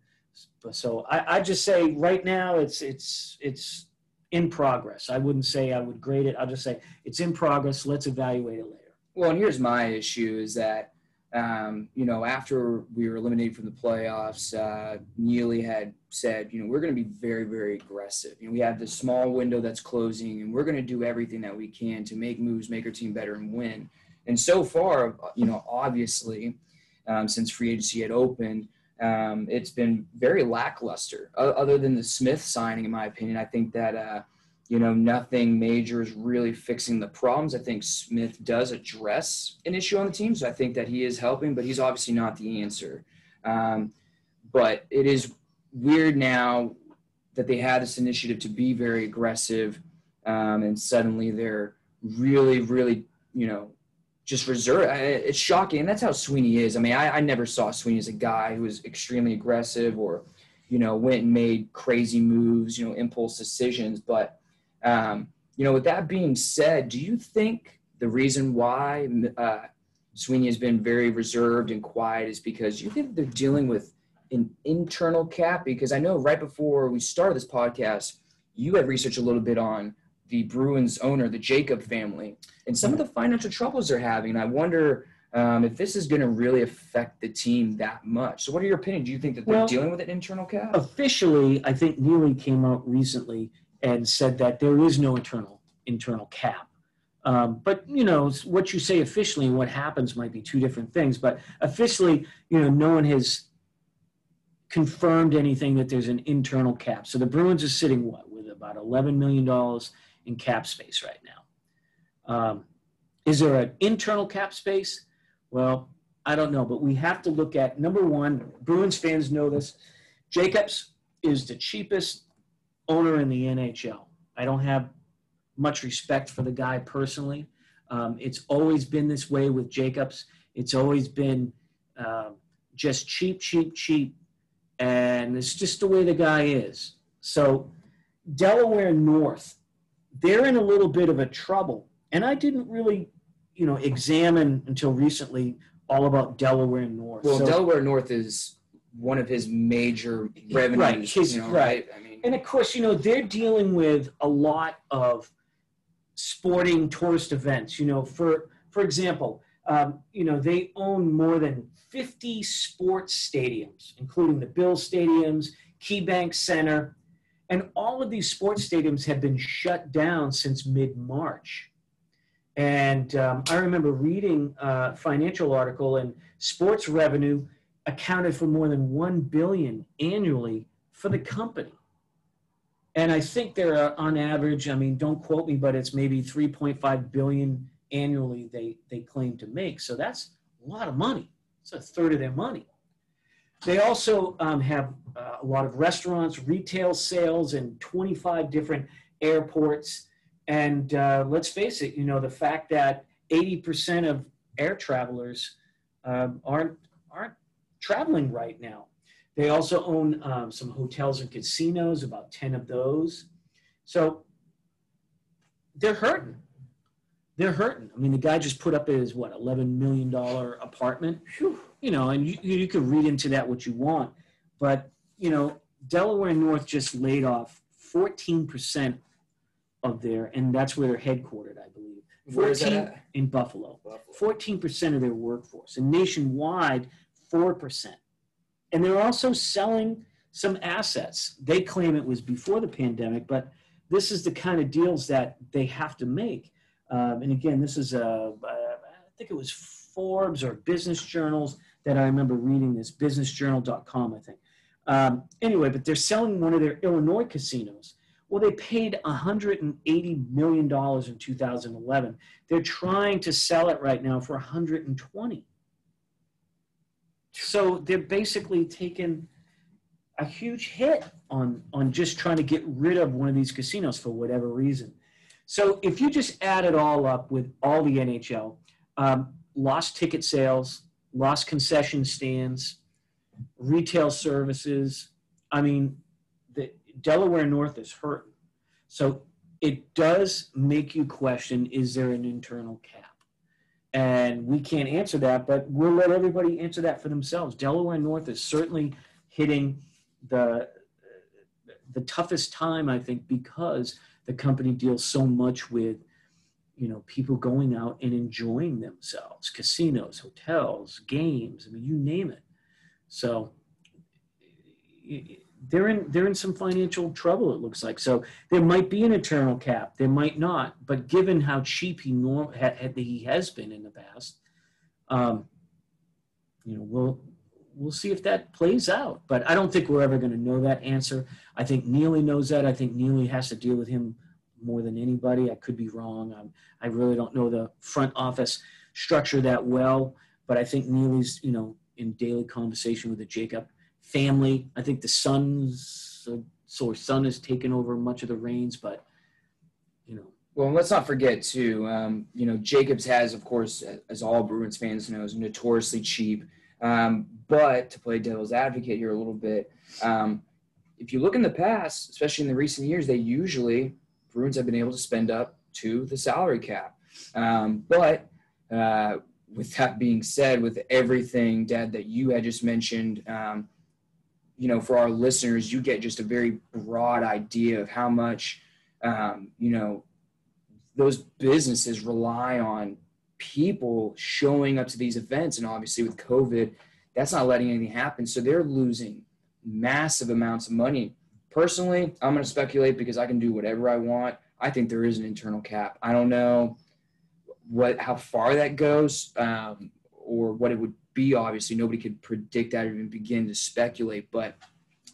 But so I, I just say right now it's it's it's in progress. I wouldn't say I would grade it. I'll just say it's in progress. Let's evaluate it later. Well, and here's my issue is that, um, you know, after we were eliminated from the playoffs, uh, Neely had said, you know, we're going to be very, very aggressive. You know, we have this small window that's closing, and we're going to do everything that we can to make moves, make our team better, and win. And so far, you know, obviously, um, since free agency had opened, um, it's been very lackluster. O- other than the Smith signing, in my opinion, I think that uh, you know nothing major is really fixing the problems. I think Smith does address an issue on the team, so I think that he is helping, but he's obviously not the answer. Um, but it is weird now that they had this initiative to be very aggressive, um, and suddenly they're really, really, you know, just reserve. It's shocking, and that's how Sweeney is. I mean, I, I never saw Sweeney as a guy who was extremely aggressive or, you know, went and made crazy moves, you know, impulse decisions. But, um, you know, with that being said, do you think the reason why uh, Sweeney has been very reserved and quiet is because you think they're dealing with an internal cap? Because I know right before we started this podcast, you had researched a little bit on the Bruins owner, the Jacob family, and some of the financial troubles they're having. And I wonder um, if this is going to really affect the team that much. So, what are your opinions? Do you think that they're Well- dealing with an internal cap? Officially, I think Neely came out recently and said that there is no internal internal cap. Um, but you know what you say officially and what happens might be two different things. But officially, you know, no one has confirmed anything that there's an internal cap. So the Bruins are sitting what with about 11 million dollars in cap space right now. Um, is there an internal cap space? Well, I don't know, but we have to look at number one. Bruins fans know this. Jacobs is the cheapest owner in the NHL. I don't have much respect for the guy personally. Um, it's always been this way with Jacobs. It's always been um just cheap, cheap, cheap, and it's just the way the guy is. So Delaware North, they're in a little bit of a trouble, and I didn't really, you know, examine until recently all about Delaware North. Well, So- Delaware North is one of his major revenues. Right, his- you know, right. right? I mean, and of course, you know, they're dealing with a lot of sporting tourist events. You know, for for example, um, you know, they own more than 50 sports stadiums, including the Bill stadiums, KeyBank Center, and all of these sports stadiums have been shut down since mid-March. And um, I remember reading a financial article, and sports revenue accounted for more than one billion annually for the company. And I think they're uh, on average, I mean, don't quote me, but it's maybe 3.5 billion annually they, they claim to make. So that's a lot of money. It's a third of their money. They also um, have uh, a lot of restaurants, retail sales, and 25 different airports. And uh, let's face it, you know, the fact that 80% of air travelers um, aren't aren't traveling right now. They also own um, some hotels and casinos, about ten of those. So they're hurting. They're hurting. I mean, the guy just put up his what eleven million dollar apartment. Whew. You know, and you you could read into that what you want, but you know, Delaware North just laid off fourteen percent of their, and that's where they're headquartered, I believe. Where is that 14 at? in Buffalo. Buffalo. 14% of their workforce, and nationwide, 4%. And they're also selling some assets. They claim it was before the pandemic, but this is the kind of deals that they have to make. Um, and again, this is a, I think it was Forbes or Business Journals that I remember reading this, businessjournal.com, I think. Um, anyway, but they're selling one of their Illinois casinos. Well, they paid $180 million in 2011. They're trying to sell it right now for 120. So they're basically taking a huge hit on, on just trying to get rid of one of these casinos for whatever reason. So if you just add it all up with all the NHL, um, lost ticket sales, lost concession stands, retail services, I mean, the Delaware North is hurting. So it does make you question is there an internal cap? And we can't answer that, but we'll let everybody answer that for themselves. Delaware North is certainly hitting the the toughest time, I think, because the company deals so much with you know people going out and enjoying themselves, casinos, hotels, games. I mean, you name it. So they're in they're in some financial trouble. It looks like so there might be an internal cap, there might not. But given how cheap he norm ha, he has been in the past, um, you know, we'll we'll see if that plays out. But I don't think we're ever going to know that answer. I think Neely knows that. I think Neely has to deal with him more than anybody. I could be wrong. I'm, I really don't know the front office structure that well, but I think Neely's you know in daily conversation with the Jacob family. I think the son's so her son has taken over much of the reins, but you know. Well, let's not forget too. Um, you know, Jacobs has, of course, as all Bruins fans know, is notoriously cheap. Um, but to play devil's advocate here a little bit, um, if you look in the past, especially in the recent years, they usually Bruins have been able to spend up to the salary cap. Um, but uh, with that being said, with everything, Dad, that you had just mentioned, um, you know, for our listeners, you get just a very broad idea of how much, um, you know, those businesses rely on people showing up to these events. And obviously, with COVID, that's not letting anything happen. So they're losing massive amounts of money. Personally, I'm going to speculate because I can do whatever I want. I think there is an internal cap. I don't know what how far that goes um, or what it would be. Obviously, nobody could predict that or even begin to speculate. But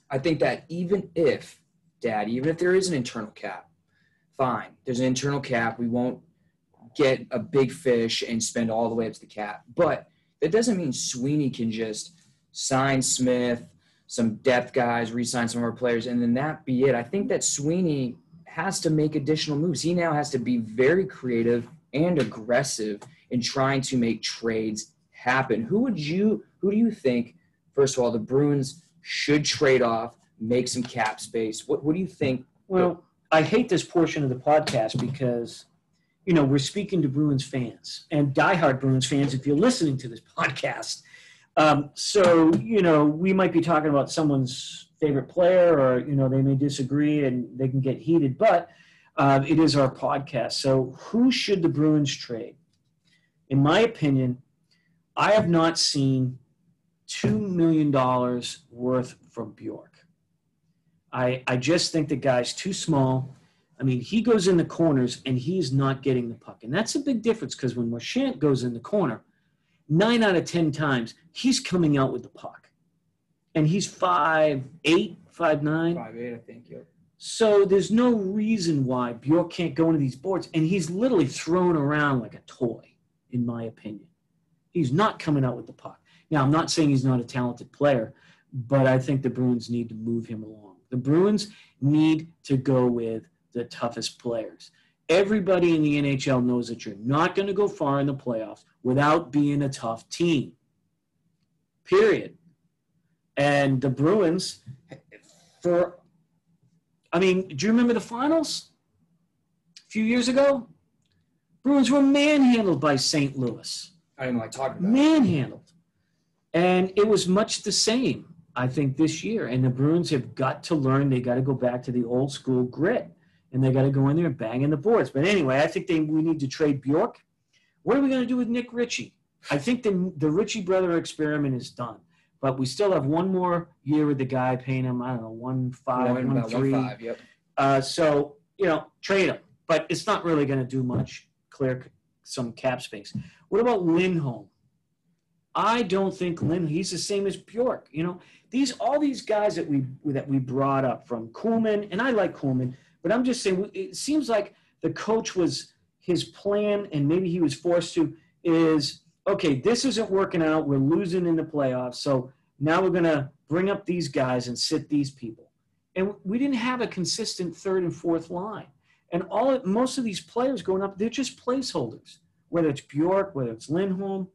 I think that even if, Dad, even if there is an internal cap, fine. There's an internal cap. We won't get a big fish and spend all the way up to the cap. But that doesn't mean Sweeney can just sign Smith, some depth guys, re-sign some of our players, and then that be it. I think that Sweeney has to make additional moves. He now has to be very creative and aggressive in trying to make trades happen. Who would you who do you think, first of all, the Bruins should trade off, make some cap space? What what do you think? Well, I hate this portion of the podcast because you know, we're speaking to Bruins fans and diehard Bruins fans if you're listening to this podcast. Um, so, you know, we might be talking about someone's favorite player or, you know, they may disagree and they can get heated, but uh, it is our podcast. So, who should the Bruins trade? In my opinion, I have not seen $2 million worth from Bjork. I, I just think the guy's too small. I mean, he goes in the corners and he's not getting the puck. And that's a big difference because when Marchand goes in the corner, nine out of 10 times, he's coming out with the puck. And he's five eight, five nine. Five eight, I think. Yep. So there's no reason why Bjork can't go into these boards. And he's literally thrown around like a toy, in my opinion. He's not coming out with the puck. Now, I'm not saying he's not a talented player, but I think the Bruins need to move him along. The Bruins need to go with the toughest players. Everybody in the NHL knows that you're not going to go far in the playoffs without being a tough team. period. And the Bruins, for, I mean, do you remember the finals a few years ago? Bruins were manhandled by St. Louis. I didn't like talking about manhandled. And it was much the same, I think, this year. And the Bruins have got to learn they got to go back to the old school grit and they got to go in there and bang in the boards. But anyway, I think they, we need to trade Bjork. What are we going to do with Nick Ritchie? I think the, the Ritchie brother experiment is done. But we still have one more year with the guy paying him, I don't know, one five, One, one three. one five, yep. Uh, so, you know, trade him. But it's not really going to do much, clear some cap space. What about Lindholm? I don't think Lynn. He's the same as Bjork. You know, these all these guys that we that we brought up from Kuhlman, and I like Kuhlman, but I'm just saying it seems like the coach was his plan, and maybe he was forced to is okay. This isn't working out. We're losing in the playoffs, so now we're gonna bring up these guys and sit these people. And we didn't have a consistent third and fourth line. And all most of these players going up, they're just placeholders. Whether it's Bjork, whether it's Lindholm,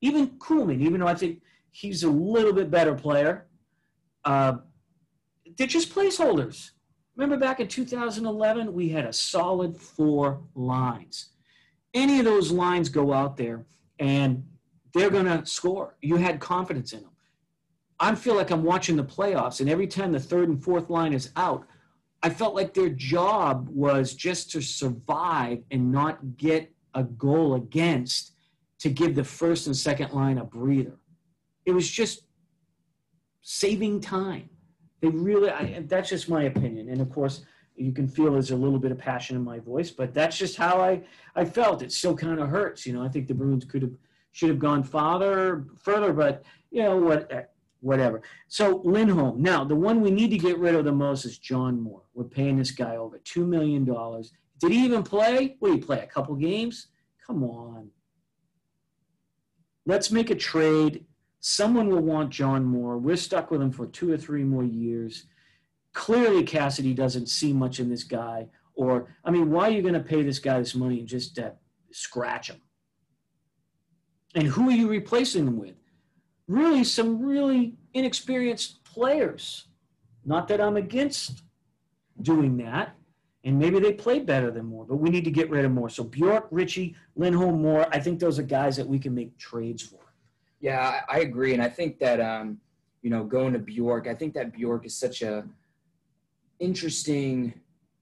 even Kuhlman, even though I think he's a little bit better player, uh, they're just placeholders. Remember back in 2011, we had a solid four lines. Any of those lines go out there and they're going to score. You had confidence in them. I feel like I'm watching the playoffs, and every time the third and fourth line is out, I felt like their job was just to survive and not get a goal against to give the first and second line a breather. It was just saving time. They really, I, that's just my opinion. And of course, you can feel there's a little bit of passion in my voice, but that's just how I, I felt. It still kind of hurts. You know, I think the Bruins could have, should have gone farther, further, but you know what, eh, whatever. So Lindholm. Now, the one we need to get rid of the most is John Moore. We're paying this guy over two million dollars. Did he even play? What did he play? A couple games? Come on. Let's make a trade. Someone will want John Moore. We're stuck with him for two or three more years. Clearly, Cassidy doesn't see much in this guy. Or, I mean, why are you going to pay this guy this money and just uh, scratch him? And who are you replacing him with? Really, some really inexperienced players. Not that I'm against doing that. And maybe they play better than Moore, but we need to get rid of Moore. So Bjork, Ritchie, Lindholm, Moore, I think those are guys that we can make trades for. Yeah, I, agree, and I think that um, you know, going to Bjork, I think that Bjork is such a interesting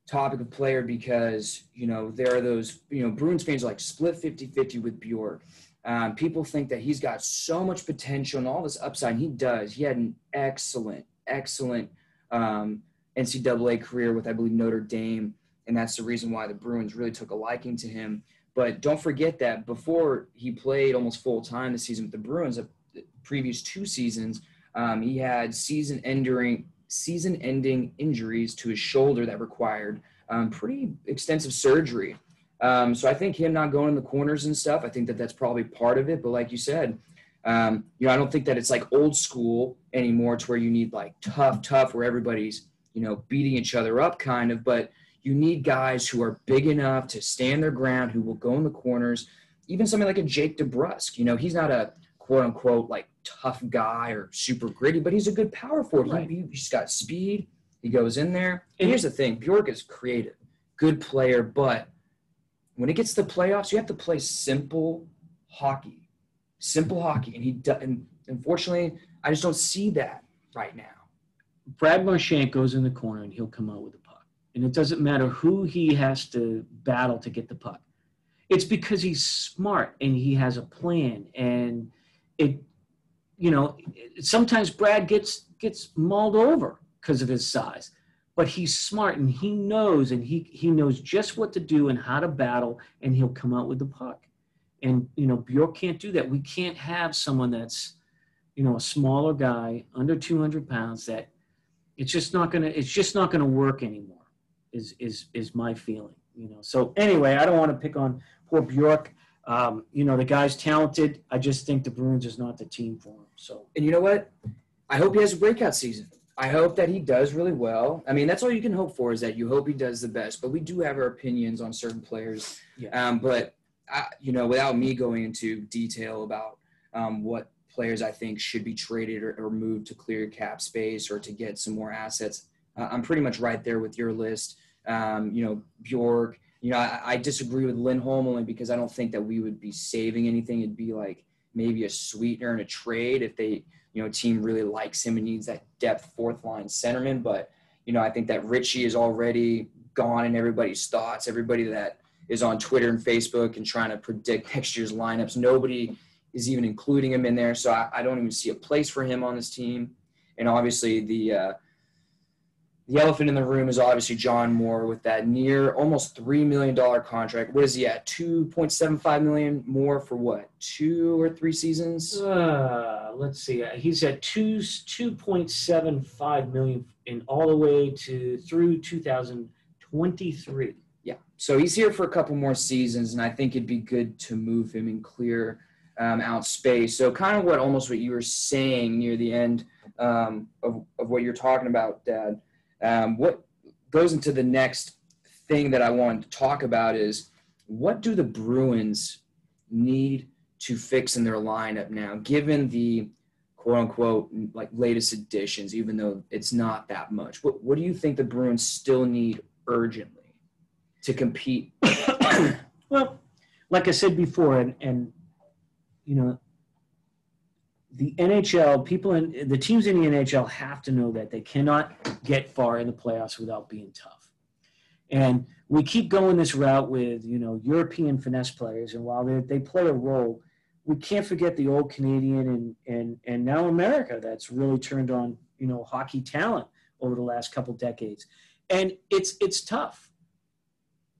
topic of player because you know there are those you know Bruins fans like split 50-50 with Bjork. Um, people think that he's got so much potential and all this upside. He does. He had an excellent, excellent um, NCAA career with I believe Notre Dame, and that's the reason why the Bruins really took a liking to him. But don't forget that before he played almost full time this season with the Bruins, the previous two seasons, um, he had season-ending season-ending injuries to his shoulder that required um, pretty extensive surgery. Um, so I think him not going in the corners and stuff, I think that that's probably part of it. But like you said, um, you know, I don't think that it's like old school anymore to where you need like tough, tough, where everybody's you know beating each other up, kind of. But you need guys who are big enough to stand their ground, who will go in the corners. Even something like a Jake DeBrusk, you know, he's not a quote unquote like tough guy or super gritty, but he's a good power forward. Right. He, he's got speed. He goes in there. And here's the thing: Bjork is creative, good player, but when it gets to the playoffs, you have to play simple hockey, simple hockey, and he and unfortunately, I just don't see that right now. Brad Marchand goes in the corner and he'll come out with the puck. And it doesn't matter who he has to battle to get the puck. It's because he's smart and he has a plan. And it, you know, sometimes Brad gets gets mauled over because of his size. But he's smart and he knows and he he knows just what to do and how to battle and he'll come out with the puck. And you know, Bjork can't do that. We can't have someone that's, you know, a smaller guy under 200 pounds that it's just not gonna it's just not gonna work anymore is is is my feeling you know so anyway i don't want to pick on poor bjork um, you know the guy's talented i just think the bruins is not the team for him so And you know what? I hope he has a breakout season. I hope that he does really well. I mean, that's all you can hope for is that you hope he does the best. But we do have our opinions on certain players. Yeah. Um, but I, you know, without me going into detail about um, what players I think should be traded or, or moved to clear cap space or to get some more assets. Uh, I'm pretty much right there with your list. Um, you know, Bjork. You know, I, I, disagree with Lindholm only because I don't think that we would be saving anything. It'd be like maybe a sweetener in a trade if they, you know, team really likes him and needs that depth fourth line centerman. But you know, I think that Ritchie is already gone in everybody's thoughts. Everybody that is on Twitter and Facebook and trying to predict next year's lineups. Nobody is even including him in there. So I, I don't even see a place for him on this team. And obviously the uh, the elephant in the room is obviously John Moore with that near almost three million dollar contract. What is he at? Two point seven five million more for what? Two or three seasons? Uh, let's see. He's at two two point seven five million in all the way to through two thousand twenty three. Yeah. So he's here for a couple more seasons, and I think it'd be good to move him and clear um, out space. So kind of what almost what you were saying near the end um, of, of what you're talking about, Dad. Um, what goes into the next thing that I wanted to talk about is what do the Bruins need to fix in their lineup now, given the quote unquote like latest additions, even though it's not that much. What, what do you think the Bruins still need urgently to compete? well, like I said before, and, and you know, the NHL, people in the teams in the NHL have to know that they cannot get far in the playoffs without being tough. And we keep going this route with, you know, European finesse players. And while they, play a role, we can't forget the old Canadian and, and, and now America that's really turned on, you know, hockey talent over the last couple decades. And it's, it's tough.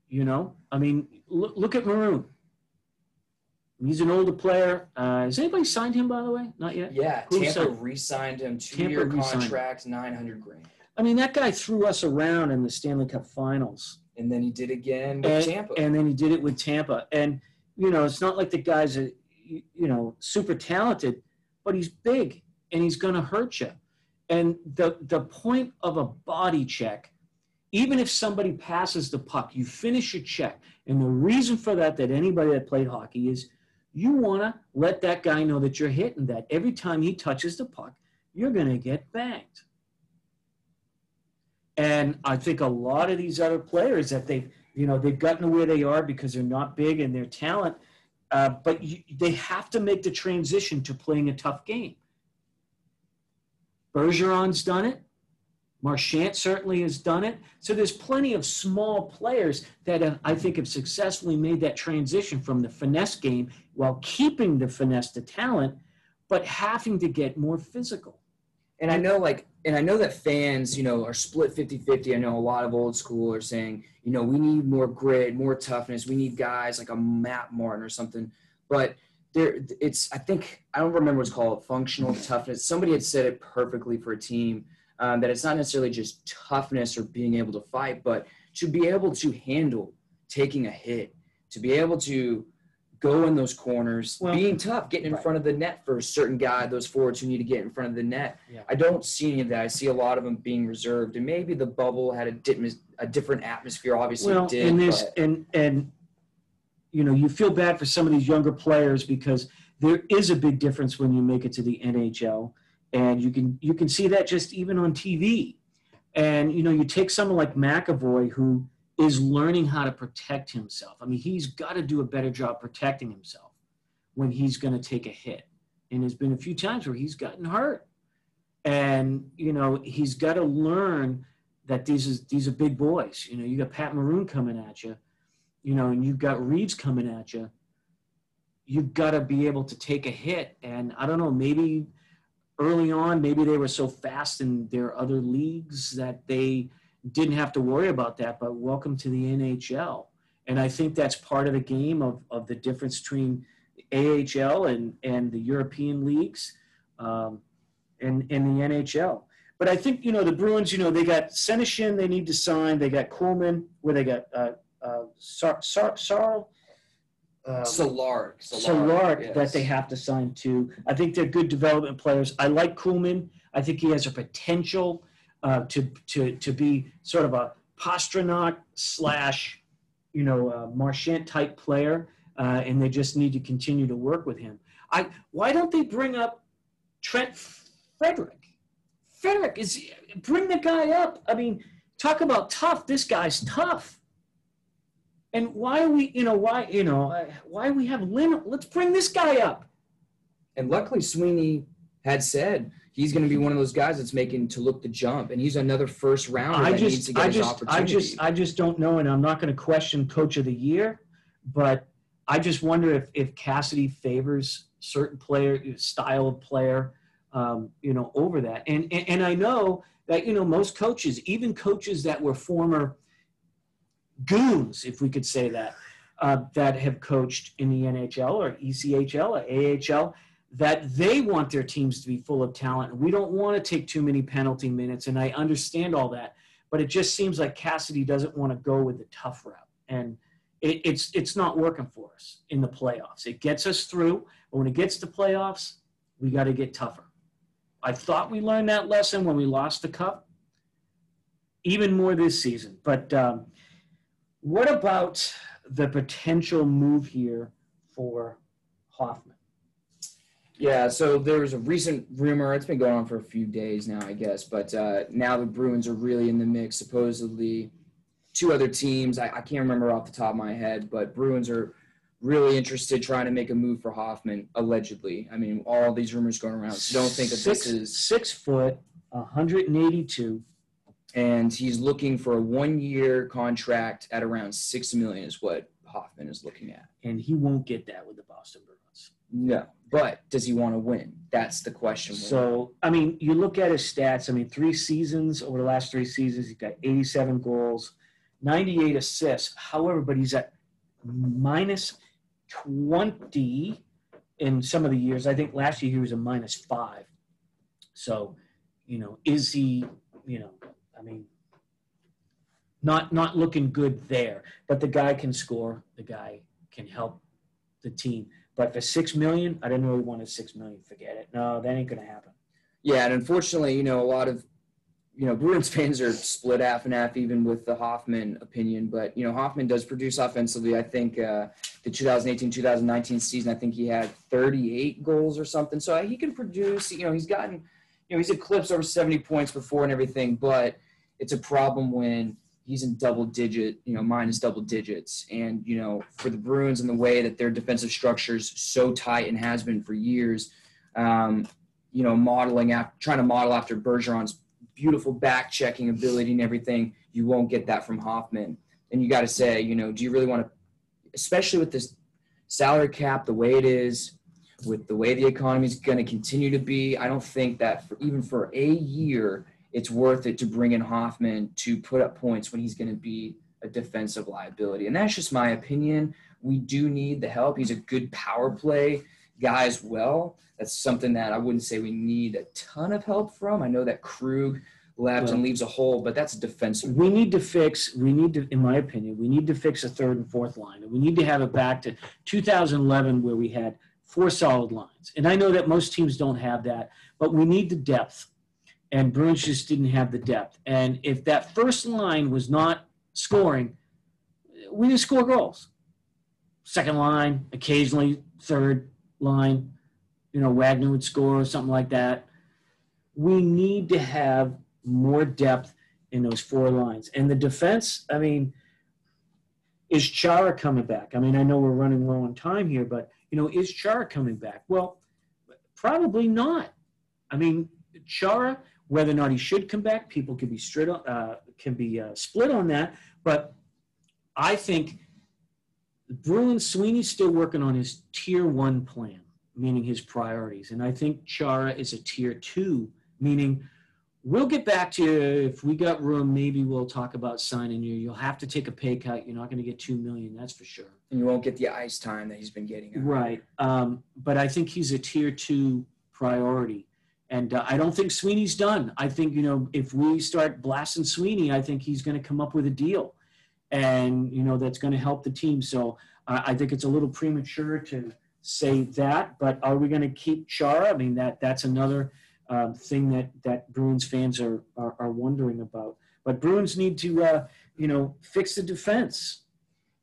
You know, I mean, look, look at Maroon. He's an older player. Uh, has anybody signed him, by the way? Not yet. Yeah, Who Tampa signed? re-signed him, two-year contract, nine hundred grand. I mean, that guy threw us around in the Stanley Cup Finals, and then he did again with and, Tampa, and then he did it with Tampa. And you know, it's not like the guy's a, you know super talented, but he's big and he's going to hurt you. And the the point of a body check, even if somebody passes the puck, you finish your check. And the reason for that, that anybody that played hockey is you want to let that guy know that you're hitting that. Every time he touches the puck, you're going to get banged. And I think a lot of these other players that they've, you know, they've gotten to where they are because they're not big and their talent, uh, but you, they have to make the transition to playing a tough game. Bergeron's done it. Marchand certainly has done it. So there's plenty of small players that have, I think have successfully made that transition from the finesse game while keeping the finesse to talent, but having to get more physical. And I know like and I know that fans, you know, are split 50-50. I know a lot of old school are saying, you know, we need more grit, more toughness. We need guys like a Matt Martin or something. But there it's I think I don't remember what's called functional toughness. Somebody had said it perfectly for a team um, that it's not necessarily just toughness or being able to fight, but to be able to handle taking a hit, to be able to go in those corners, well, being tough, getting in right. front of the net for a certain guy, those forwards who need to get in front of the net. Yeah. I don't see any of that. I see a lot of them being reserved, and maybe the bubble had a, di- a different atmosphere. Obviously, well, did, and this and and you know you feel bad for some of these younger players because there is a big difference when you make it to the NHL and you can you can see that just even on TV. And you know, you take someone like McAvoy who is learning how to protect himself. I mean, he's got to do a better job protecting himself when he's going to take a hit. And there's been a few times where he's gotten hurt. And you know, he's got to learn that these is these are big boys. You know, you got Pat Maroon coming at you, you know, and you've got Reaves coming at you. You've got to be able to take a hit. And I don't know, maybe early on, maybe they were so fast in their other leagues that they didn't have to worry about that. But welcome to the NHL. And I think that's part of the game of, of the difference between AHL and, and the European leagues um, and, and the NHL. But I think, you know, the Bruins, you know, they got Senyshyn they need to sign. They got Coleman, where they got uh, uh, Sar, Sar, Sar, um, Solark, Solark yes. that they have to sign to. I think they're good development players. I like Kuhlman. I think he has a potential uh, to to to be sort of a Pastrnak slash, you know, uh, Marchand type player, uh, and they just need to continue to work with him. I why don't they bring up Trent Frederic? Frederic is bring the guy up. I mean, talk about tough. This guy's tough. And why are we, you know, why, you know, uh, why we have Lynn? Let's bring this guy up. And luckily, Sweeney had said he's going to be one of those guys that's making to look the jump, and he's another first rounder I that needs to just, get I just. I just, I just don't know, and I'm not going to question Coach of the Year, but I just wonder if if Cassidy favors certain player style of player, um, you know, over that. And, and and I know that you know most coaches, even coaches that were former goons, if we could say that, uh, that have coached in the NHL or ECHL or AHL, that they want their teams to be full of talent. We don't want to take too many penalty minutes, and I understand all that. But it just seems like Cassidy doesn't want to go with the tough route, and it, it's it's not working for us in the playoffs. It gets us through, but when it gets to playoffs, we got to get tougher. I thought we learned that lesson when we lost the cup. Even more this season, but um, what about the potential move here for Hoffman? Yeah, so there was a recent rumor. It's been going on for a few days now, I guess. But uh, now the Bruins are really in the mix. Supposedly, two other teams. I, I can't remember off the top of my head, but Bruins are really interested trying to make a move for Hoffman. Allegedly, I mean, all these rumors going around. So don't think that six, this is. six foot, 182. And he's looking for a one-year contract at around six million, is what Hoffman is looking at. and he won't get that with the Boston Bruins. No, but does he want to win? That's the question. So, I mean, you look at his stats. I mean, three seasons over the last three seasons, he's got 87 goals, 98 assists. However, but he's at minus 20 in some of the years. I think last year he was a minus five. So, you know, is he, you know, I mean, not not looking good there. But the guy can score. The guy can help the team. But for six million, I didn't really want a six million. Forget it. No, that ain't gonna happen. Yeah, and unfortunately, you know, a lot of you know Bruins fans are split half and half, even with the Hoffman opinion. But you know, Hoffman does produce offensively. I think uh, the 2018-2019 season, I think he had 38 goals or something. So he can produce. You know, he's gotten, you know, he's eclipsed over 70 points before and everything. But it's a problem when he's in double digit, you know, minus double digits. And you know, for the Bruins and the way that their defensive structure is so tight and has been for years. Um, you know, modeling after trying to model after Bergeron's beautiful back checking ability and everything. You won't get that from Hoffman. And you got to say, you know, do you really want to, especially with this salary cap the way it is, with the way the economy is going to continue to be? I don't think that for, even for a year, it's worth it to bring in Hoffman to put up points when he's going to be a defensive liability. And that's just my opinion. We do need the help. He's a good power play guy as well. That's something that I wouldn't say we need a ton of help from. I know that Krug left Well- and leaves a hole, but that's defensive. We need to fix. We need to, in my opinion, we need to fix a third and fourth line, and we need to have it back to 2011 where we had four solid lines. And I know that most teams don't have that, but we need the depth. And Bruins just didn't have the depth. And if that first line was not scoring, we didn't score goals. Second line, occasionally third line, you know, Wagner would score or something like that. We need to have more depth in those four lines. And the defense, I mean, is Chara coming back? I mean, I know we're running low on time here, but you know, is Chara coming back? Well, probably not. I mean, Chara, whether or not he should come back, people can be uh, can be uh, split on that. But I think the Bruins Sweeney's still working on his tier one plan, meaning his priorities, and I think Chara is a tier two, meaning we'll get back to you if we got room. Maybe we'll talk about signing you. You'll have to take a pay cut. You're not going to get two million, that's for sure. And you won't get the ice time that he's been getting. Right. Um, but I think he's a tier two priority. And uh, I don't think Sweeney's done. I think, you know, if we start blasting Sweeney, I think he's going to come up with a deal. And, you know, that's going to help the team. So uh, I think it's a little premature to say that. But are we going to keep Chara? I mean, that that's another um, thing that, that Bruins fans are, are, are wondering about. But Bruins need to, uh, you know, fix the defense.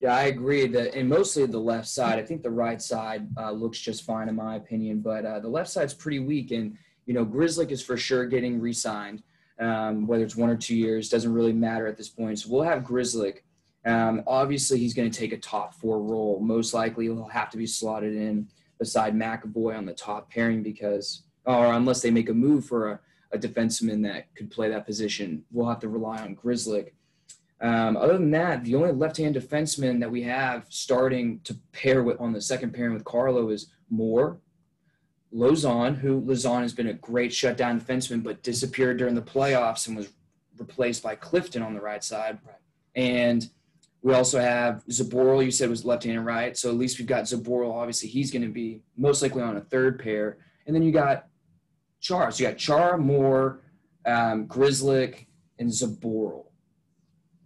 Yeah, I agree. That and mostly the left side. I think the right side uh, looks just fine in my opinion, but uh, the left side's pretty weak. And you know, Grzelcyk is for sure getting re-signed. Um, whether it's one or two years doesn't really matter at this point. So we'll have Grzelcyk. Um, obviously, he's going to take a top four role. Most likely, he'll have to be slotted in beside McAvoy on the top pairing because, or unless they make a move for a, a defenseman that could play that position, we'll have to rely on Grzelcyk. Um, other than that, the only left-hand defenseman that we have starting to pair with on the second pairing with Carlo is Moore, Lauzon, who Lauzon has been a great shutdown defenseman, but disappeared during the playoffs and was replaced by Clifton on the right side. Right. And we also have Zboril, you said was left hand and right. So at least we've got Zboril. Obviously, he's going to be most likely on a third pair. And then you got Char. So you got Char, Moore, um, Grzelcyk, and Zboril.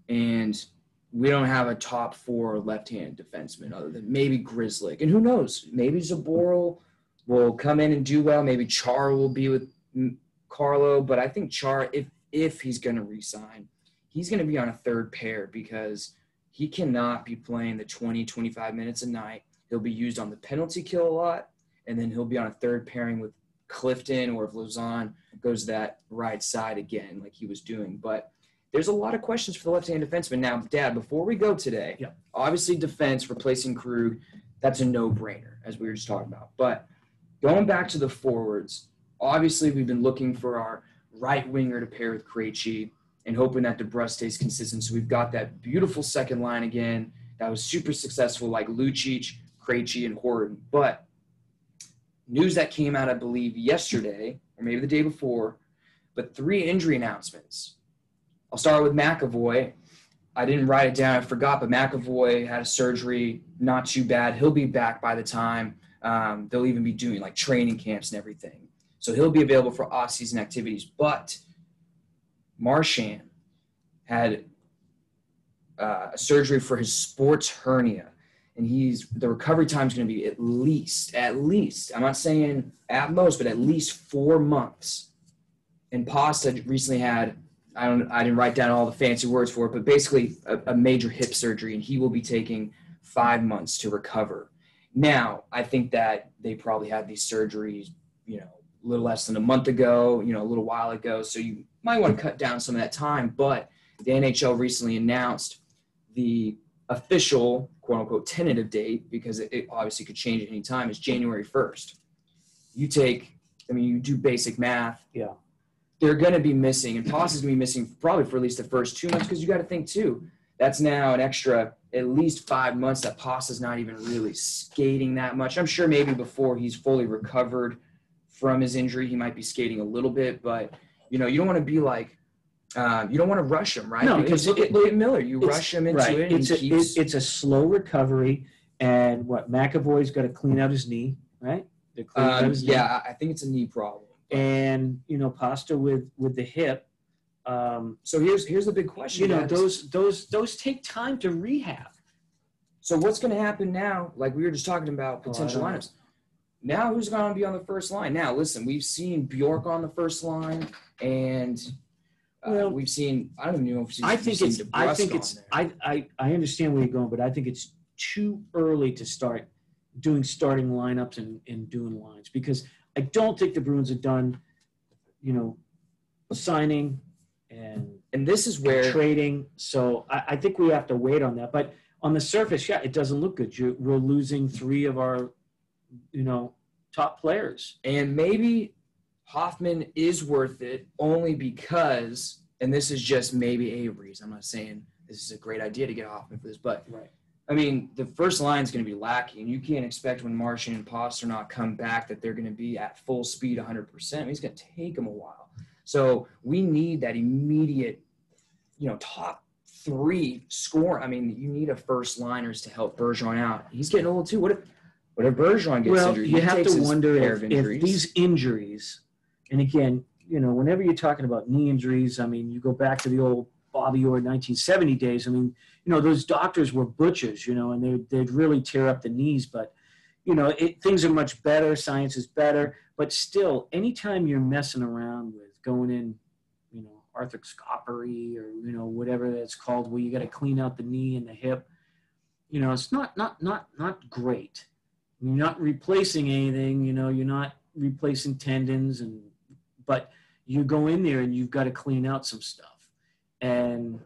And we don't have a top four left hand defenseman other than maybe Grzelcyk. And who knows? Maybe Zboril will come in and do well. Maybe Char will be with Carlo. But I think Char, if if he's going to resign, he's going to be on a third pair because – he cannot be playing the 20, 25 minutes a night. He'll be used on the penalty kill a lot, and then he'll be on a third pairing with Clifton or if Lauzon goes that right side again, like he was doing. But there's a lot of questions for the left-hand defenseman. Now, Dad, before we go today, yeah. obviously defense replacing Krug, that's a no-brainer, as we were just talking about. But going back to the forwards, obviously we've been looking for our right winger to pair with Krejci and hoping that DeBrusk stays consistent. So we've got that beautiful second line again that was super successful, like Lucic, Krejci, and Horton. But news that came out, I believe, yesterday or maybe the day before, but three injury announcements. I'll start with McAvoy. I didn't write it down. I forgot, but McAvoy had a surgery, not too bad. He'll be back by the time um, they'll even be doing like training camps and everything. So he'll be available for off-season activities. But – Marchand had uh, a surgery for his sports hernia, and he's the recovery time is going to be at least, at least. I'm not saying at most, but at least four months. And Pasta recently had I don't I didn't write down all the fancy words for it, but basically a, a major hip surgery, and he will be taking five months to recover. Now, I think that they probably had these surgeries, you know, a little less than a month ago, you know, a little while ago. So you might want to cut down some of that time. But the NHL recently announced the official quote unquote tentative date because it, it obviously could change at any time is January 1st. You take, I mean, you do basic math. Yeah. They're going to be missing, and Poss is going to be missing probably for at least the first two months because you got to think too. That's now an extra at least five months that Pasta's not even really skating that much. I'm sure maybe before he's fully recovered from his injury, he might be skating a little bit, but you know, you don't want to be like, um, you don't want to rush him, right? No, because look, look at Miller. You rush him into right. it. It's a, keeps... it, it's a slow recovery. And what McAvoy's got to clean out his knee, right? Um, yeah, I think it's a knee problem. And you know, Pasta with with the hip. Um, so here's here's the big question. You know, guys. those those those take time to rehab. So what's going to happen now? Like we were just talking about oh, potential oh, lineups. Now who's going to be on the first line? Now listen, we've seen Bjork on the first line and uh, well, we've seen. I don't even know if I think it's. I think it's. I, I I understand where you're going, but I think it's too early to start doing starting lineups and, and doing lines because I don't think the Bruins are done. You know, signing and and this is where trading. So I, I think we have to wait on that. But on the surface, yeah, it doesn't look good. You're, we're losing three of our, you know, top players, and maybe Hoffman is worth it only because, and this is just maybe a reason. I'm not saying this is a great idea to get Hoffman for this, but right. I mean, the first line is going to be lacking. And you can't expect when Marchand and Pastrnak come back that they're going to be at full speed 100%. I mean, it's going to take them a while. So we need that immediate, you know, top three score. I mean, you need a first liners to help Bergeron out. He's getting old too. What if, what if Bergeron gets well, injured? You have to wonder if, if these injuries and again, you know, whenever you're talking about knee injuries, I mean, you go back to the old Bobby Orr 1970 days. I mean, you know, those doctors were butchers, you know, and they'd, they'd really tear up the knees. But, you know, it, things are much better. Science is better. But still, anytime you're messing around with going in, you know, arthroscopy or, you know, whatever that's called, where you got to clean out the knee and the hip, you know, it's not, not, not, not great. You're not replacing anything, you know, you're not replacing tendons and but you go in there and you've got to clean out some stuff. And,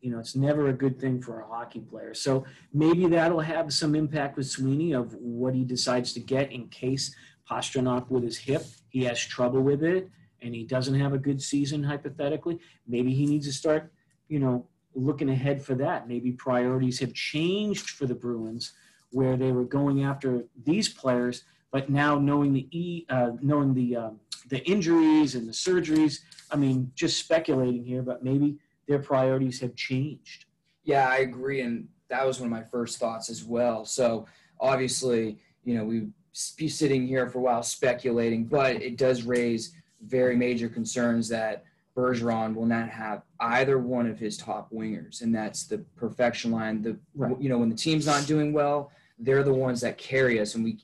you know, it's never a good thing for a hockey player. So maybe that'll have some impact with Sweeney of what he decides to get in case Pastrnak with his hip, he has trouble with it and he doesn't have a good season hypothetically. Maybe he needs to start, you know, looking ahead for that. Maybe priorities have changed for the Bruins where they were going after these players, but now knowing the e, uh, knowing the um, the injuries and the surgeries. I mean, just speculating here, but maybe their priorities have changed. Yeah, I agree, and that was one of my first thoughts as well. So obviously, you know, we be sitting here for a while speculating, but it does raise very major concerns that Bergeron will not have either one of his top wingers, and that's the perfection line. The right. you know when the team's not doing well, they're the ones that carry us, and we.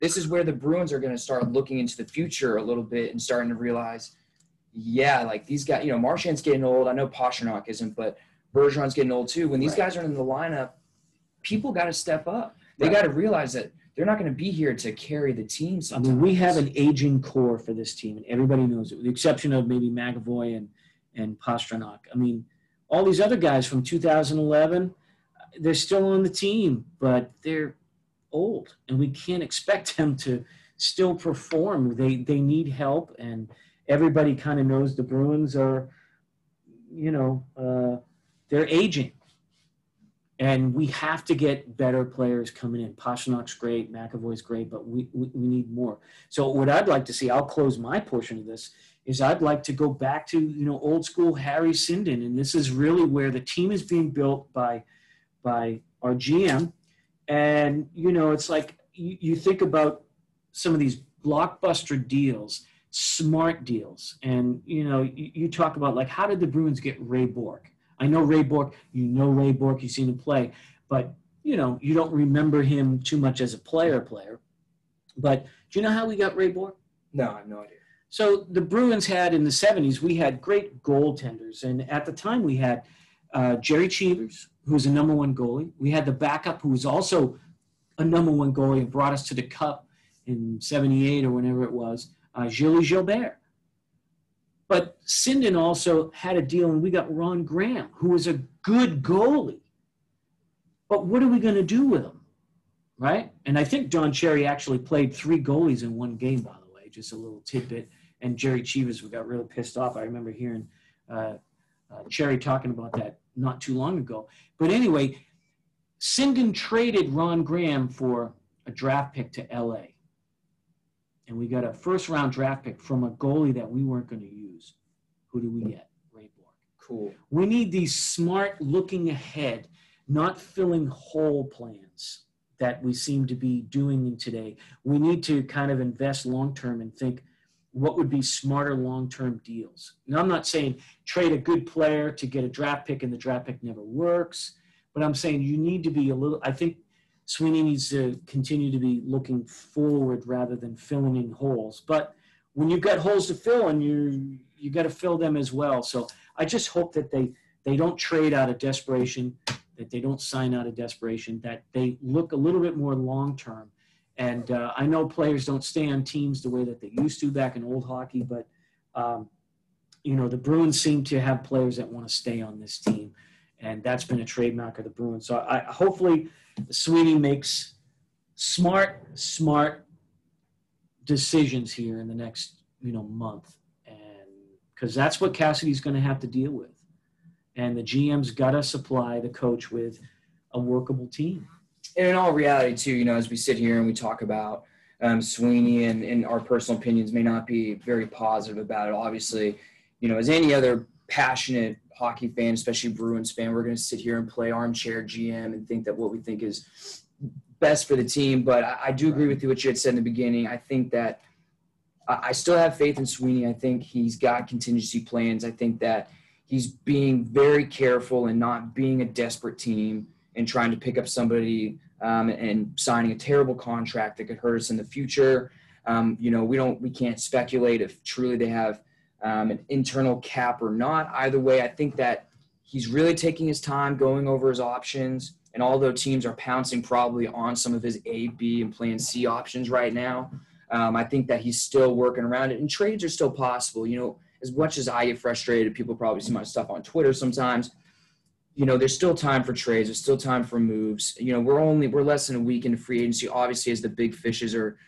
This is where the Bruins are going to start looking into the future a little bit and starting to realize, yeah, like these guys. You know, Marchand's getting old. I know Pastrnak isn't, but Bergeron's getting old too. When these right. guys are in the lineup, people got to step up. They right. got to realize that they're not going to be here to carry the team. Sometimes. I mean, we have an aging core for this team, and everybody knows it, with the exception of maybe McAvoy and and Pastrnak. I mean, all these other guys from 2011, they're still on the team, but they're old, and we can't expect them to still perform. They they need help, and everybody kind of knows the Bruins are, you know, uh, they're aging and we have to get better players coming in. Pastrnak's great, McAvoy's great, but we, we, we, need more. So what I'd like to see, I'll close my portion of this, is I'd like to go back to, you know, old school Harry Sinden. And this is really where the team is being built by, by our GM. And, you know, it's like you, you think about some of these blockbuster deals, smart deals. And, you know, you, you talk about like, how did the Bruins get Ray Bourque? I know Ray Bourque. You know Ray Bourque. You've seen him play, but you know you don't remember him too much as a player. Player, but do you know how we got Ray Bourque? No, I have no idea. So the Bruins had in the '70s, we had great goaltenders, and at the time we had uh, Gerry Cheevers, who was a number one goalie. We had the backup, who was also a number one goalie and brought us to the Cup in '78 or whenever it was. Uh, Gilles Gilbert. But Sinden also had a deal, and we got Ron Grahame, who was a good goalie. But what are we going to do with him? Right? And I think Don Cherry actually played three goalies in one game, by the way, just a little tidbit. And Gerry Cheevers got really pissed off. I remember hearing uh, uh, Cherry talking about that not too long ago. But anyway, Sinden traded Ron Grahame for a draft pick to LA and we got a first round draft pick from a goalie that we weren't going to use. Who do we get? Ray. Cool. We need these smart looking ahead, not filling hole plans that we seem to be doing in today. We need to kind of invest long term and think what would be smarter long term deals. Now, I'm not saying trade a good player to get a draft pick and the draft pick never works, but I'm saying you need to be a little, I think Sweeney needs to continue to be looking forward rather than filling in holes. But when you've got holes to fill and you you got to fill them as well. So I just hope that they they don't trade out of desperation, that they don't sign out of desperation, that they look a little bit more long term. And uh, I know players don't stay on teams the way that they used to back in old hockey, but um, you know the Bruins seem to have players that want to stay on this team, and that's been a trademark of the Bruins. So I hopefully Sweeney makes smart, smart decisions here in the next, you know, month. And because that's what Cassidy's going to have to deal with. And the GM's got to supply the coach with a workable team. And in all reality, too, you know, as we sit here and we talk about um, Sweeney and, and our personal opinions may not be very positive about it. Obviously, you know, as any other passionate hockey fan, especially Bruins fan, we're going to sit here and play armchair GM and think that what we think is best for the team. But I, I do agree with you what you had said in the beginning. I think that I still have faith in Sweeney. I think he's got contingency plans. I think that he's being very careful and not being a desperate team and trying to pick up somebody um, and signing a terrible contract that could hurt us in the future. Um, you know, we don't, we can't speculate if truly they have um, an internal cap or not. Either way, I think that he's really taking his time going over his options. And although teams are pouncing probably on some of his A, B, and Plan C options right now, Um, I think that he's still working around it, and trades are still possible. You know, as much as I get frustrated, people probably see my stuff on Twitter sometimes. You know, there's still time for trades. There's still time for moves. You know, we're only we're less than a week into free agency. Obviously, as the big fishes are,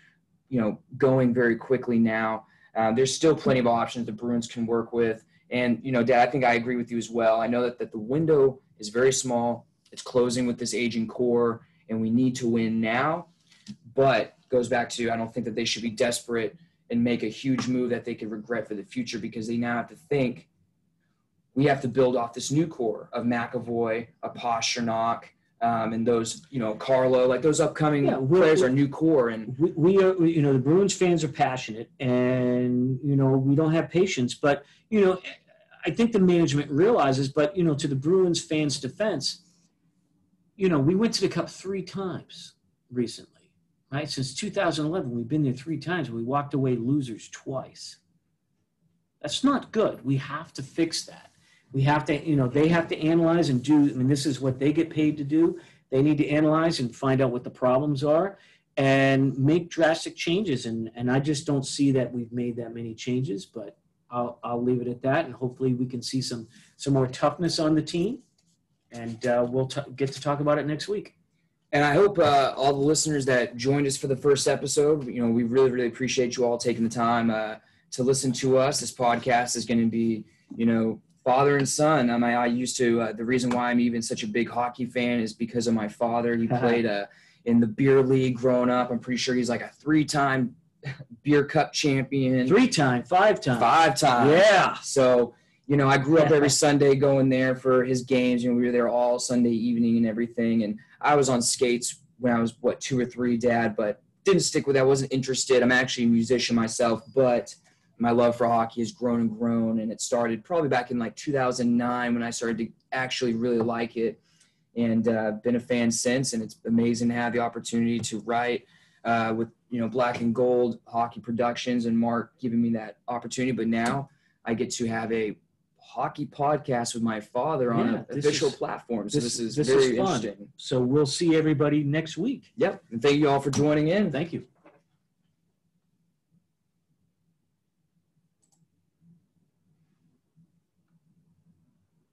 you know, going very quickly now. Uh, there's still plenty of options the Bruins can work with. And you know, Dad, I think I agree with you as well. I know that, that the window is very small. It's closing with this aging core, and we need to win now. But goes back to I don't think that they should be desperate and make a huge move that they could regret for the future because they now have to think we have to build off this new core of McAvoy, a Pastrnak, um, and those, you know, Carlo, like those upcoming Yeah, players are new core. And we, we are, we- you know, the Bruins fans are passionate, and you know, we don't have patience. But you know, I think the management realizes. But you know, to the Bruins fans' defense, you know, we went to the Cup three times recently, right? Since 2011, we've been there three times. And we walked away losers twice. That's not good. We have to fix that. We have to, you know, they have to analyze and do. I mean, this is what they get paid to do. They need to analyze and find out what the problems are and make drastic changes. And, and I just don't see that we've made that many changes, but I'll, I'll leave it at that. And hopefully we can see some, some more toughness on the team. And uh, we'll get to talk about it next week. And I hope uh, all the listeners that joined us for the first episode, you know, we really, really appreciate you all taking the time uh, to listen to us. This podcast is going to be, you know, father and son. I mean, I used to, uh, the reason why I'm even such a big hockey fan is because of my father. He played uh, in the beer league growing up. I'm pretty sure he's like a three time beer cup champion, Three time, five time. five times. Yeah. So, you know, I grew up every Sunday going there for his games. You know, we were there all Sunday evening and everything. And I was on skates when I was, what, two or three, Dad, but didn't stick with that. wasn't interested. I'm actually a musician myself, but my love for hockey has grown and grown. And it started probably back in like 2009 when I started to actually really like it and uh, been a fan since. And it's amazing to have the opportunity to write uh, with, you know, Black and Gold Hockey Productions and Mark giving me that opportunity. But now I get to have a hockey podcast with my father on Yeah, an official is- platform. So this- this, is this very is interesting. So we'll see everybody next week. Yep. And thank you all for joining in. Thank you.